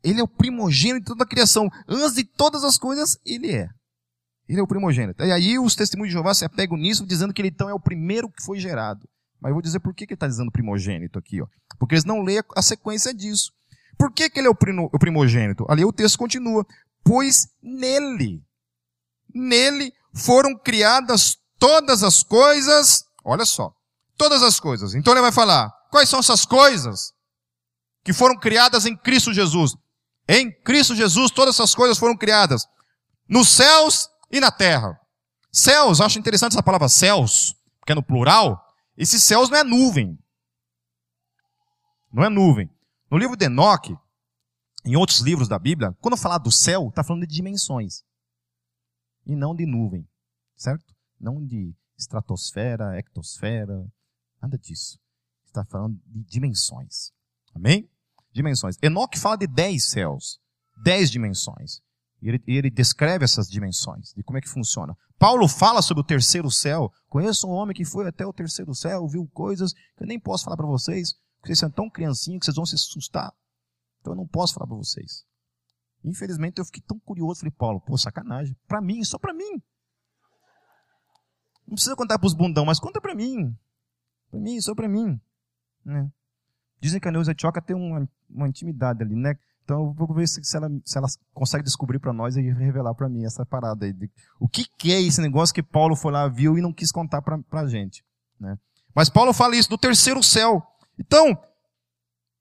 [SPEAKER 1] Ele é o primogênito de toda a criação. Antes de todas as coisas, ele é. Ele é o primogênito. E aí os testemunhos de Jeová se apegam nisso, dizendo que ele então é o primeiro que foi gerado. Mas eu vou dizer por que, que ele está dizendo primogênito aqui. Ó. Porque eles não leem a sequência disso. Por que, que ele é o primogênito? Ali o texto continua. Pois nele, nele foram criadas todas as coisas. Olha só. Todas as coisas. Então ele vai falar. Quais são essas coisas que foram criadas em Cristo Jesus? Em Cristo Jesus todas essas coisas foram criadas. Nos céus e na terra. Céus, acho interessante essa palavra céus, porque é no plural. Esses céus não é nuvem. Não é nuvem. No livro de Enoque, em outros livros da Bíblia, quando falar do céu, está falando de dimensões. E não de nuvem. Certo? Não de estratosfera, ectosfera, nada disso. Está falando de dimensões. Amém? Dimensões. Enoque fala de dez céus. Dez dimensões. E ele, ele, descreve essas dimensões, de como é que funciona. Paulo fala sobre o terceiro céu. Conheço um homem que foi até o terceiro céu, viu coisas que eu nem posso falar para vocês, porque vocês são tão criancinhos que vocês vão se assustar. Então eu não posso falar para vocês. Infelizmente eu fiquei tão curioso, falei, Paulo, pô, sacanagem. Para mim, só para mim. Não precisa contar para os bundão, mas conta para mim. Para mim, só para mim. Né? Dizem que a Neuza Tioca tem uma, uma intimidade ali, né? Então eu vou ver se, se, ela, se ela consegue descobrir para nós e revelar para mim essa parada aí. De, o que, que, é esse negócio que Paulo foi lá, viu e não quis contar para a gente. Né? Mas Paulo fala isso do terceiro céu. Então,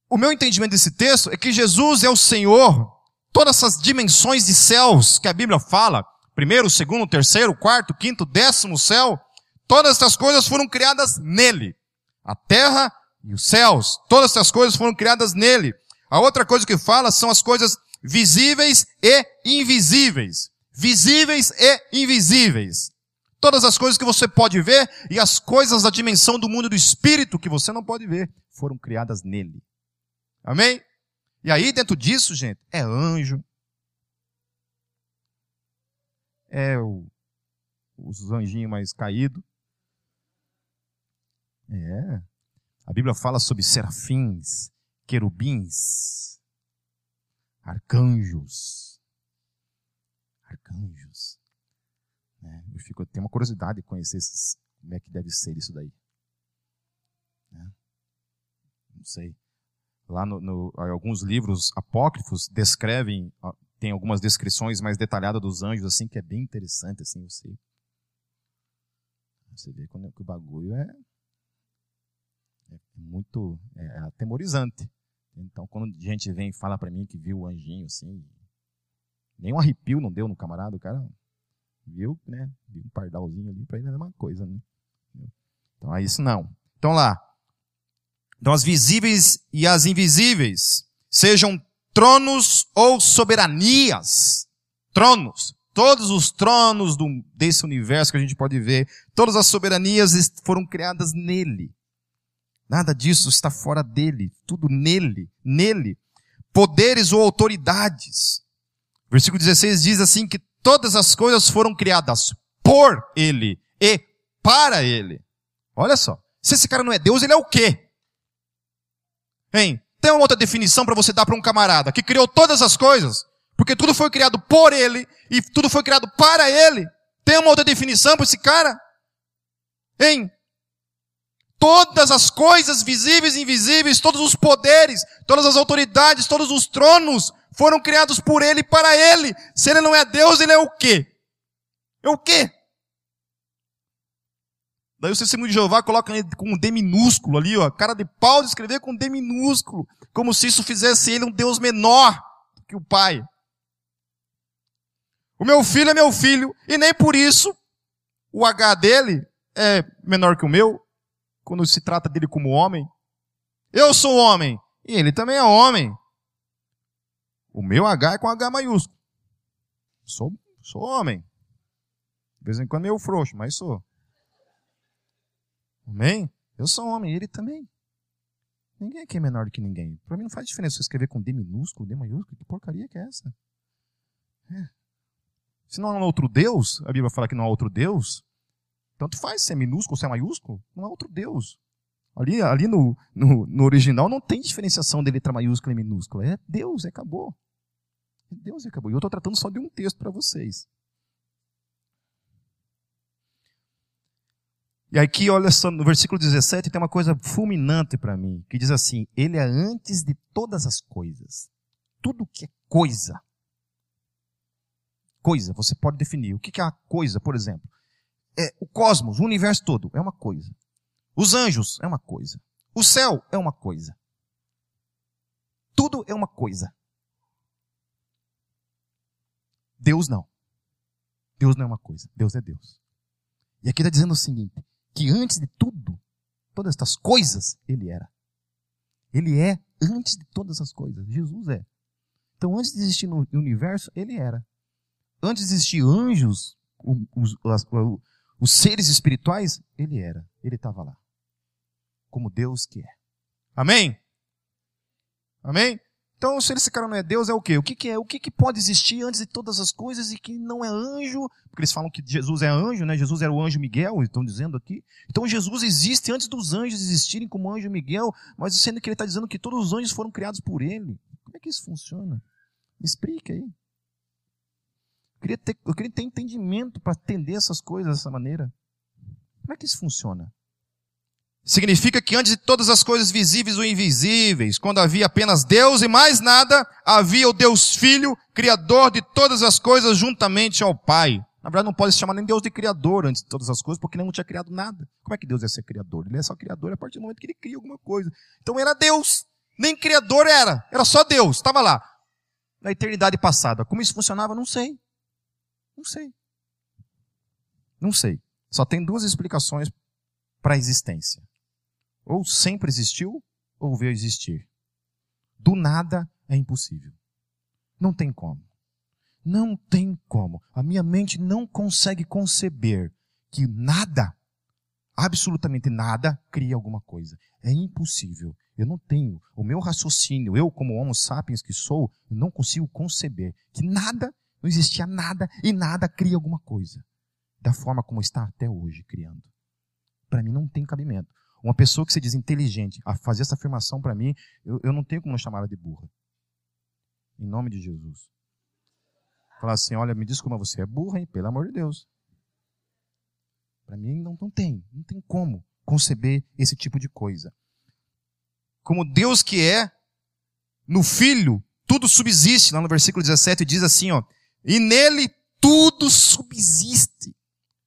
[SPEAKER 1] o meu entendimento desse texto é que Jesus é o Senhor, todas essas dimensões de céus que a Bíblia fala, primeiro, segundo, terceiro, quarto, quinto, décimo céu, todas essas coisas foram criadas nele. A terra e os céus, todas essas coisas foram criadas nele. A outra coisa que fala são as coisas visíveis e invisíveis. Visíveis e invisíveis. Todas as coisas que você pode ver e as coisas da dimensão do mundo do espírito que você não pode ver foram criadas nele. Amém? E aí, dentro disso, gente, é anjo, é o, os anjinhos mais caídos. É. A Bíblia fala sobre serafins, querubins, arcanjos. Arcanjos. Né? Eu, fico, eu tenho uma curiosidade de conhecer esses, como é que deve ser isso daí. Né? Não sei. Lá no, no, alguns livros apócrifos descrevem, tem algumas descrições mais detalhadas dos anjos, assim, que é bem interessante, assim, você. Você vê quando, que o bagulho é, é muito é atemorizante. Então, quando a gente vem e fala para mim que viu o anjinho assim, nem um arrepio não deu no camarada, o cara viu, né? Viu um pardalzinho ali, para ele é a mesma coisa, né? Então, é isso não. Então lá. Então, as visíveis e as invisíveis, sejam tronos ou soberanias. Tronos. Todos os tronos do, desse universo que a gente pode ver, todas as soberanias foram criadas nele. Nada disso está fora dele, tudo nele, nele. Poderes ou autoridades. Versículo 16 diz assim que todas as coisas foram criadas por ele e para ele. Olha só. Se esse cara não é Deus, ele é o quê? Hein? Tem uma outra definição para você dar para um camarada que criou todas as coisas, porque tudo foi criado por ele e tudo foi criado para ele. Tem uma outra definição para esse cara? Hein? Todas as coisas visíveis e invisíveis, todos os poderes, todas as autoridades, todos os tronos foram criados por ele e para ele. Se ele não é Deus, ele é o quê? É o quê? Daí o testemunho de Jeová coloca ele com um D minúsculo ali, ó, cara de pau de escrever com um D minúsculo, como se isso fizesse ele um Deus menor que o Pai. O meu filho é meu filho, e nem por isso o H dele é menor que o meu, quando se trata dele como homem. Eu sou homem, e ele também é homem. O meu H é com H maiúsculo. Sou, sou homem. De vez em quando eu frouxo, mas sou. Amém? Eu sou homem, ele também. Ninguém aqui é menor do que ninguém. Para mim não faz diferença você escrever com D minúsculo, D maiúsculo. Que porcaria que é essa? É. Se não há outro Deus, a Bíblia fala que não há outro Deus, tanto faz se é minúsculo se é maiúsculo, não há outro Deus. Ali, ali no, no, no original não tem diferenciação de letra maiúscula e minúscula. É Deus, é acabou. É Deus, é acabou. E eu estou tratando só de um texto para vocês. E aqui, olha só, no versículo 17 tem uma coisa fulminante para mim, que diz assim: Ele é antes de todas as coisas. Tudo que é coisa. Coisa, você pode definir. O que é a coisa, por exemplo? É o cosmos, o universo todo, é uma coisa. Os anjos é uma coisa. O céu é uma coisa. Tudo é uma coisa. Deus não. Deus não é uma coisa. Deus é Deus. E aqui está dizendo o seguinte: que antes de tudo, todas estas coisas, ele era. Ele é antes de todas as coisas. Jesus é. Então, antes de existir no universo, ele era. Antes de existir anjos, os, os, os seres espirituais, ele era. Ele estava lá. Como Deus que é. Amém? Amém? Então, se esse cara não é Deus, é o quê? O que, que é? O que, que pode existir antes de todas as coisas e que não é anjo? Porque eles falam que Jesus é anjo, né? Jesus era o anjo Miguel, estão dizendo aqui. Então, Jesus existe antes dos anjos existirem como anjo Miguel, mas sendo que ele está dizendo que todos os anjos foram criados por ele. Como é que isso funciona? Me explica aí. Eu queria ter, eu queria ter entendimento para entender essas coisas dessa maneira. Como é que isso funciona? Significa que antes de todas as coisas visíveis ou invisíveis, quando havia apenas Deus e mais nada, havia o Deus Filho, Criador de todas as coisas juntamente ao Pai. Na verdade, não pode se chamar nem Deus de Criador antes de todas as coisas, porque ele não tinha criado nada. Como é que Deus é ser Criador? Ele é só Criador a partir do momento que ele cria alguma coisa. Então era Deus. Nem Criador era. Era só Deus. Estava lá. Na eternidade passada. Como isso funcionava? Não sei. Não sei. Não sei. Só tem duas explicações para a existência. Ou sempre existiu, ou veio existir. Do nada é impossível. Não tem como. Não tem como. A minha mente não consegue conceber que nada, absolutamente nada, cria alguma coisa. É impossível. Eu não tenho. O meu raciocínio, eu como homo sapiens que sou, não consigo conceber que nada, não existia nada e nada cria alguma coisa. Da forma como está até hoje criando. Para mim não tem cabimento. Uma pessoa que se diz inteligente a fazer essa afirmação para mim, eu, eu não tenho como chamar ela de burra. Em nome de Jesus. Falar assim, olha, me desculpa, você é burra, hein? Pelo amor de Deus. Para mim não, não tem, não tem como conceber esse tipo de coisa. Como Deus que é, no Filho, tudo subsiste. Lá no versículo 17 diz assim, ó, e nele tudo subsiste.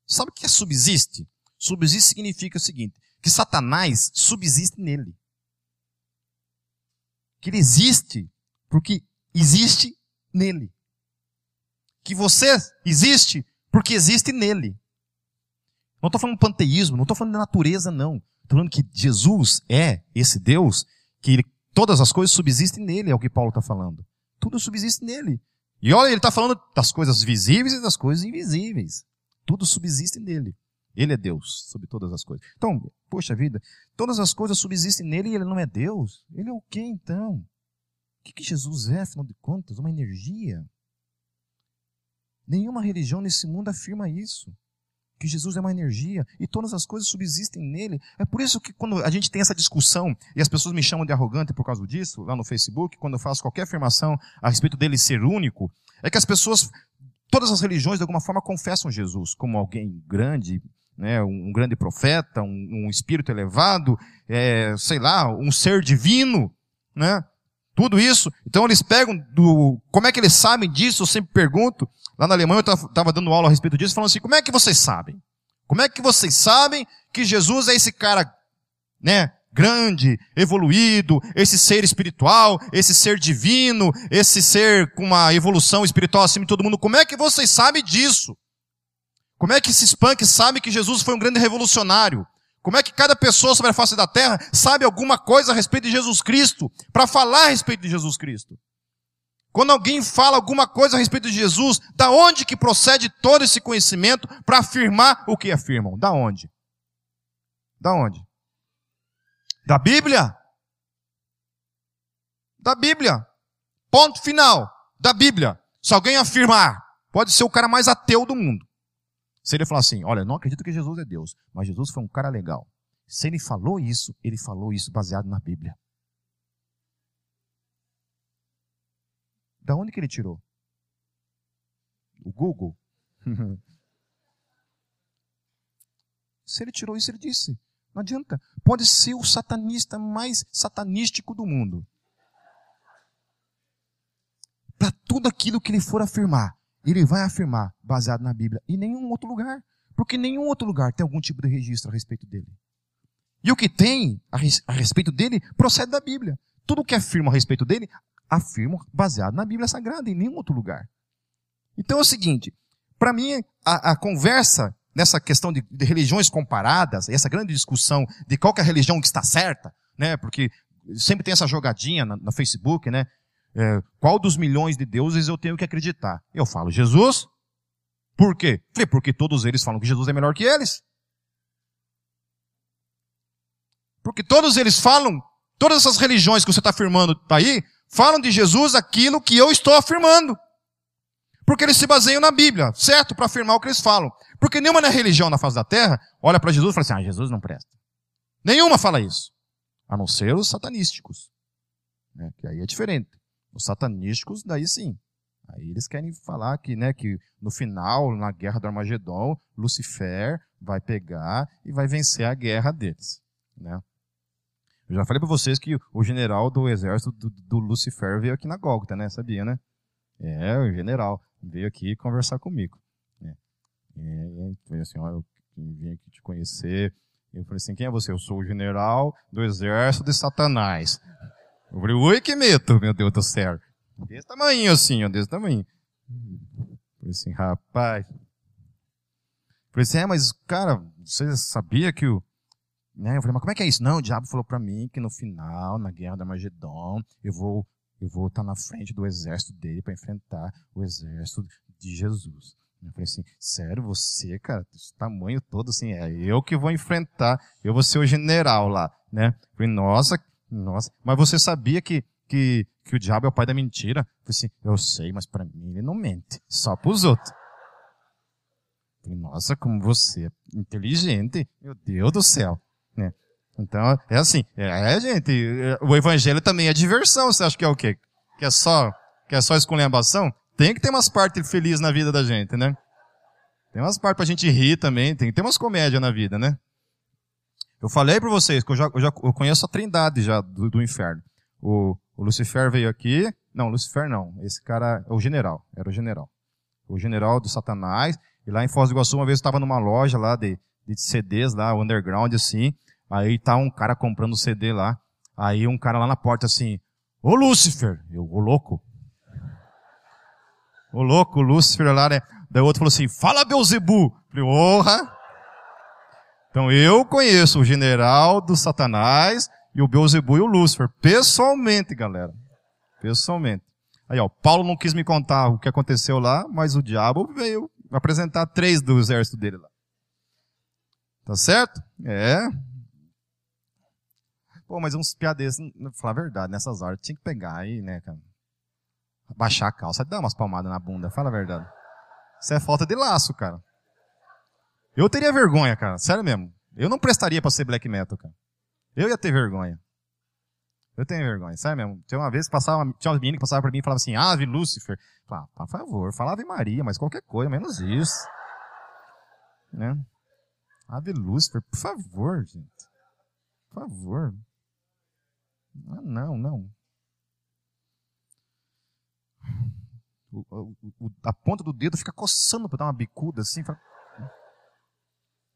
[SPEAKER 1] Sabe o que é subsiste? Subsiste significa o seguinte, que Satanás subsiste nele. Que ele existe porque existe nele. Que você existe porque existe nele. Não estou falando panteísmo, não estou falando de natureza, não. Estou falando que Jesus é esse Deus, que ele, todas as coisas subsistem nele, é o que Paulo está falando. Tudo subsiste nele. E olha, ele está falando das coisas visíveis e das coisas invisíveis. Tudo subsiste nele. Ele é Deus sobre todas as coisas. Então, poxa vida, todas as coisas subsistem nele e ele não é Deus. Ele é o que então? O que, que Jesus é, afinal de contas? Uma energia? Nenhuma religião nesse mundo afirma isso. Que Jesus é uma energia e todas as coisas subsistem nele. É por isso que quando a gente tem essa discussão e as pessoas me chamam de arrogante por causa disso, lá no Facebook, quando eu faço qualquer afirmação a respeito dele ser único, é que as pessoas, todas as religiões de alguma forma confessam Jesus como alguém grande, né, um grande profeta, um, um espírito elevado, é, sei lá, um ser divino, né? Tudo isso. Então eles pegam do. Como é que eles sabem disso? Eu sempre pergunto. Lá na Alemanha eu estava dando aula a respeito disso, falando assim: como é que vocês sabem? Como é que vocês sabem que Jesus é esse cara, né? Grande, evoluído, esse ser espiritual, esse ser divino, esse ser com uma evolução espiritual acima de todo mundo. Como é que vocês sabem disso? Como é que esses punks sabem que Jesus foi um grande revolucionário? Como é que cada pessoa sobre a face da terra sabe alguma coisa a respeito de Jesus Cristo para falar a respeito de Jesus Cristo? Quando alguém fala alguma coisa a respeito de Jesus, da onde que procede todo esse conhecimento para afirmar o que afirmam? Da onde? Da onde? Da Bíblia? Da Bíblia. Ponto final. Da Bíblia. Se alguém afirmar, pode ser o cara mais ateu do mundo. Se ele falar assim, olha, não acredito que Jesus é Deus, mas Jesus foi um cara legal. Se ele falou isso, ele falou isso baseado na Bíblia. Da onde que ele tirou? O Google? Se ele tirou isso, ele disse. Não adianta. Pode ser o satanista mais satanístico do mundo. Para tudo aquilo que ele for afirmar, ele vai afirmar baseado na Bíblia e nenhum outro lugar. Porque nenhum outro lugar tem algum tipo de registro a respeito dele. E o que tem a, res, a respeito dele procede da Bíblia. Tudo que afirma a respeito dele, afirma baseado na Bíblia Sagrada, em nenhum outro lugar. Então é o seguinte, para mim, a, a, conversa nessa questão de, de, religiões comparadas, essa grande discussão de qual é a religião que está certa, né? Porque sempre tem essa jogadinha no Facebook, né? É, qual dos milhões de deuses eu tenho que acreditar? Eu falo Jesus. Por quê? Porque todos eles falam que Jesus é melhor que eles. Porque todos eles falam, todas essas religiões que você está afirmando tá aí, falam de Jesus aquilo que eu estou afirmando. Porque eles se baseiam na Bíblia, certo? Para afirmar o que eles falam. Porque nenhuma religião na face da terra olha para Jesus e fala assim, ah, Jesus não presta. Nenhuma fala isso. A não ser os satanísticos. Né? Que aí é diferente. Os satanísticos, daí sim. Aí eles querem falar que, né, que no final, na guerra do Armagedon, Lucifer vai pegar e vai vencer a guerra deles. Né? Eu já falei para vocês que o general do exército do, do, Lucifer veio aqui na Gólgota, né? Sabia, né? É, o general veio aqui conversar comigo. Né? Foi assim, ó, eu vim aqui te conhecer. Eu falei assim, quem é você? Eu sou o general do exército de Satanás. Eu falei, oi, que medo, meu Deus do céu. Desse tamanho assim, ó, desse tamanho. Falei assim, rapaz. Falei assim, é, mas, cara, você sabia que o. Né? Eu falei, mas como é que é isso? Não, o diabo falou para mim que no final, na guerra da Magedon, eu vou eu vou estar na frente do exército dele para enfrentar o exército de Jesus. Eu falei assim, sério, você, cara, esse tamanho todo assim, é eu que vou enfrentar, eu vou ser o general lá, né? Eu falei, nossa, nossa, mas você sabia que, que, que o diabo é o pai da mentira? Eu falei assim, eu sei, mas para mim ele não mente, só para os outros. Falei, nossa, como você é inteligente, meu Deus do céu. Né? Então, é assim, é, gente, o evangelho também é diversão, você acha que é o quê? Que é só, que é só esculhambação? Tem que ter umas partes felizes na vida da gente, né? Tem umas partes pra gente rir também, tem que ter umas comédias na vida, né? Eu falei para vocês que eu já, eu já eu conheço a trindade já do, do inferno. O, o, Lucifer veio aqui. Não, Lucifer não. Esse cara é o general. Era o general. O general do Satanás. E lá em Foz do Iguaçu, uma vez eu estava numa loja lá de, de CDs lá, underground assim. Aí tá um cara comprando CD lá. Aí um cara lá na porta assim, ô Lucifer! Eu, ô louco! Ô louco, Lúcifer lá, né? Daí o outro falou assim, fala Beuzebu! Falei, orra! Então eu conheço o general do Satanás e o Beuzebu e o Lúcifer, pessoalmente, galera. Pessoalmente. Aí, ó, Paulo não quis me contar o que aconteceu lá, mas o diabo veio apresentar três do exército dele lá. Tá certo? É. Pô, mas uns piadês, falar a verdade, nessas horas tinha que pegar aí, né, cara? Baixar a calça, dar umas palmadas na bunda, fala a verdade. Isso é falta de laço, cara. Eu teria vergonha, cara. Sério mesmo. Eu não prestaria para ser black metal, cara. Eu ia ter vergonha. Eu tenho vergonha, sério mesmo. Tinha uma vez que passava, tinha uma menina que passava pra mim e falava assim, Ave Lúcifer. Falava, por favor, falava em Maria, mas qualquer coisa, menos isso. Né? Ave Lúcifer, por favor, gente. Por favor. Ah, não, não. O, o, o, a ponta do dedo fica coçando para dar uma bicuda assim.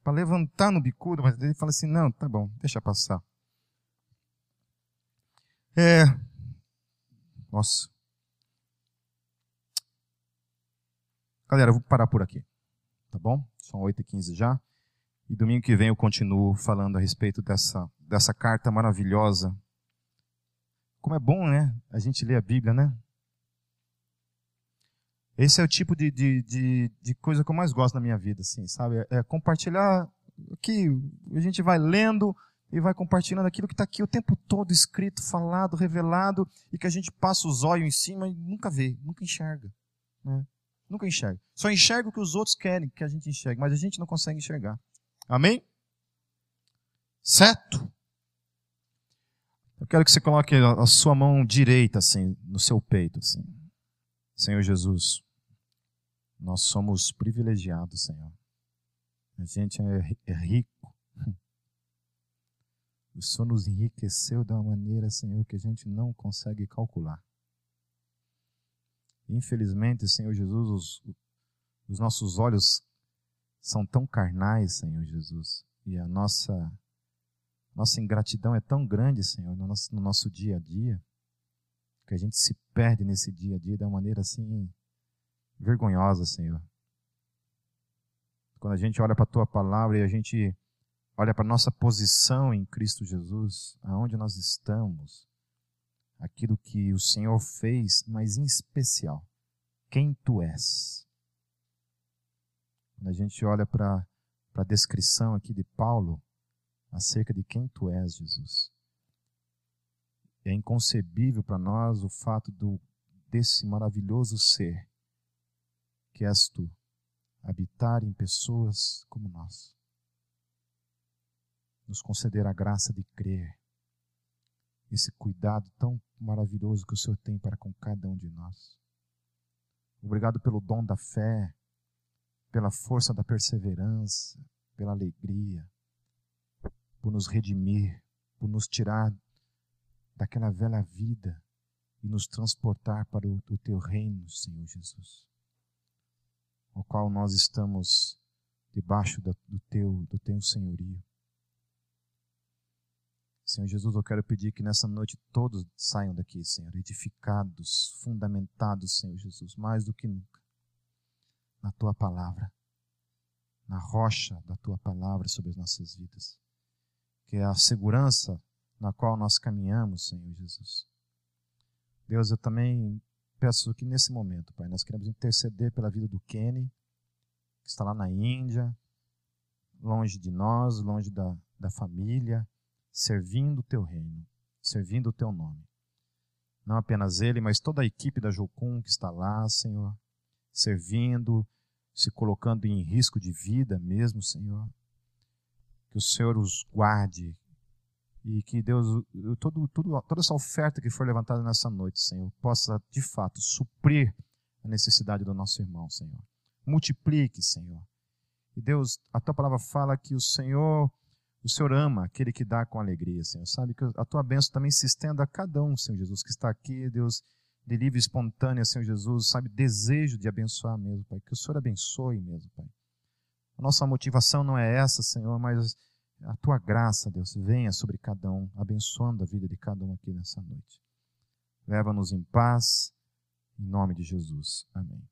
[SPEAKER 1] Para levantar no bicudo, mas ele fala assim: não, tá bom, deixa passar. É. Nossa. Galera, eu vou parar por aqui. Tá bom? São 8h15 já. E domingo que vem eu continuo falando a respeito dessa, dessa carta maravilhosa. Como é bom, né? A gente ler a Bíblia, né? Esse é o tipo de, de, de, de coisa que eu mais gosto na minha vida, assim, sabe? É, é compartilhar que a gente vai lendo e vai compartilhando aquilo que está aqui o tempo todo escrito, falado, revelado, e que a gente passa os olhos em cima e nunca vê, nunca enxerga. Né? Nunca enxerga. Só enxerga o que os outros querem que a gente enxergue, mas a gente não consegue enxergar. Amém? Certo? Eu quero que você coloque a sua mão direita assim no seu peito assim. Senhor Jesus, nós somos privilegiados, Senhor. A gente é, é rico. O Senhor nos enriqueceu de uma maneira, Senhor, que a gente não consegue calcular. Infelizmente, Senhor Jesus, os, os nossos olhos são tão carnais, Senhor Jesus, e a nossa nossa ingratidão é tão grande, Senhor, no nosso, no nosso dia a dia, que a gente se perde nesse dia a dia de uma maneira assim vergonhosa, Senhor. Quando a gente olha para a tua palavra e a gente olha para a nossa posição em Cristo Jesus, aonde nós estamos, aquilo que o Senhor fez, mas em especial, quem tu és. Quando a gente olha para a descrição aqui de Paulo acerca de quem tu és, Jesus, é inconcebível para nós o fato do, desse maravilhoso ser que és tu habitar em pessoas como nós. Nos conceder a graça de crer, esse cuidado tão maravilhoso que o Senhor tem para com cada um de nós. Obrigado pelo dom da fé, pela força da perseverança, pela alegria, por nos redimir, por nos tirar daquela velha vida e nos transportar para o, o teu reino, Senhor Jesus ao qual nós estamos debaixo do teu, do teu senhorio. Senhor Jesus, eu quero pedir que nessa noite todos saiam daqui, Senhor, edificados, fundamentados, Senhor Jesus, mais do que nunca, na tua palavra, na rocha da tua palavra sobre as nossas vidas, que é a segurança na qual nós caminhamos, Senhor Jesus. Deus, eu também peço que nesse momento, Pai, nós queremos interceder pela vida do Kenny, que está lá na Índia, longe de nós, longe da, da família, servindo o teu reino, servindo o teu nome. Não apenas ele, mas toda a equipe da Jocum que está lá, Senhor, servindo, se colocando em risco de vida mesmo, Senhor. Que o Senhor os guarde, e que Deus, todo, tudo, toda essa oferta que for levantada nessa noite, Senhor, possa de fato suprir a necessidade do nosso irmão, Senhor. Multiplique, Senhor. E Deus, a tua palavra fala que o Senhor, o Senhor ama aquele que dá com alegria, Senhor. Sabe que a tua bênção também se estenda a cada um, Senhor Jesus, que está aqui, Deus, de livre espontânea, Senhor Jesus, sabe, desejo de abençoar mesmo, Pai. Que o Senhor abençoe mesmo, Pai. A nossa motivação não é essa, Senhor, mas a tua graça, Deus, venha sobre cada um, abençoando a vida de cada um aqui nessa noite. Leva-nos em paz, em nome de Jesus. Amém.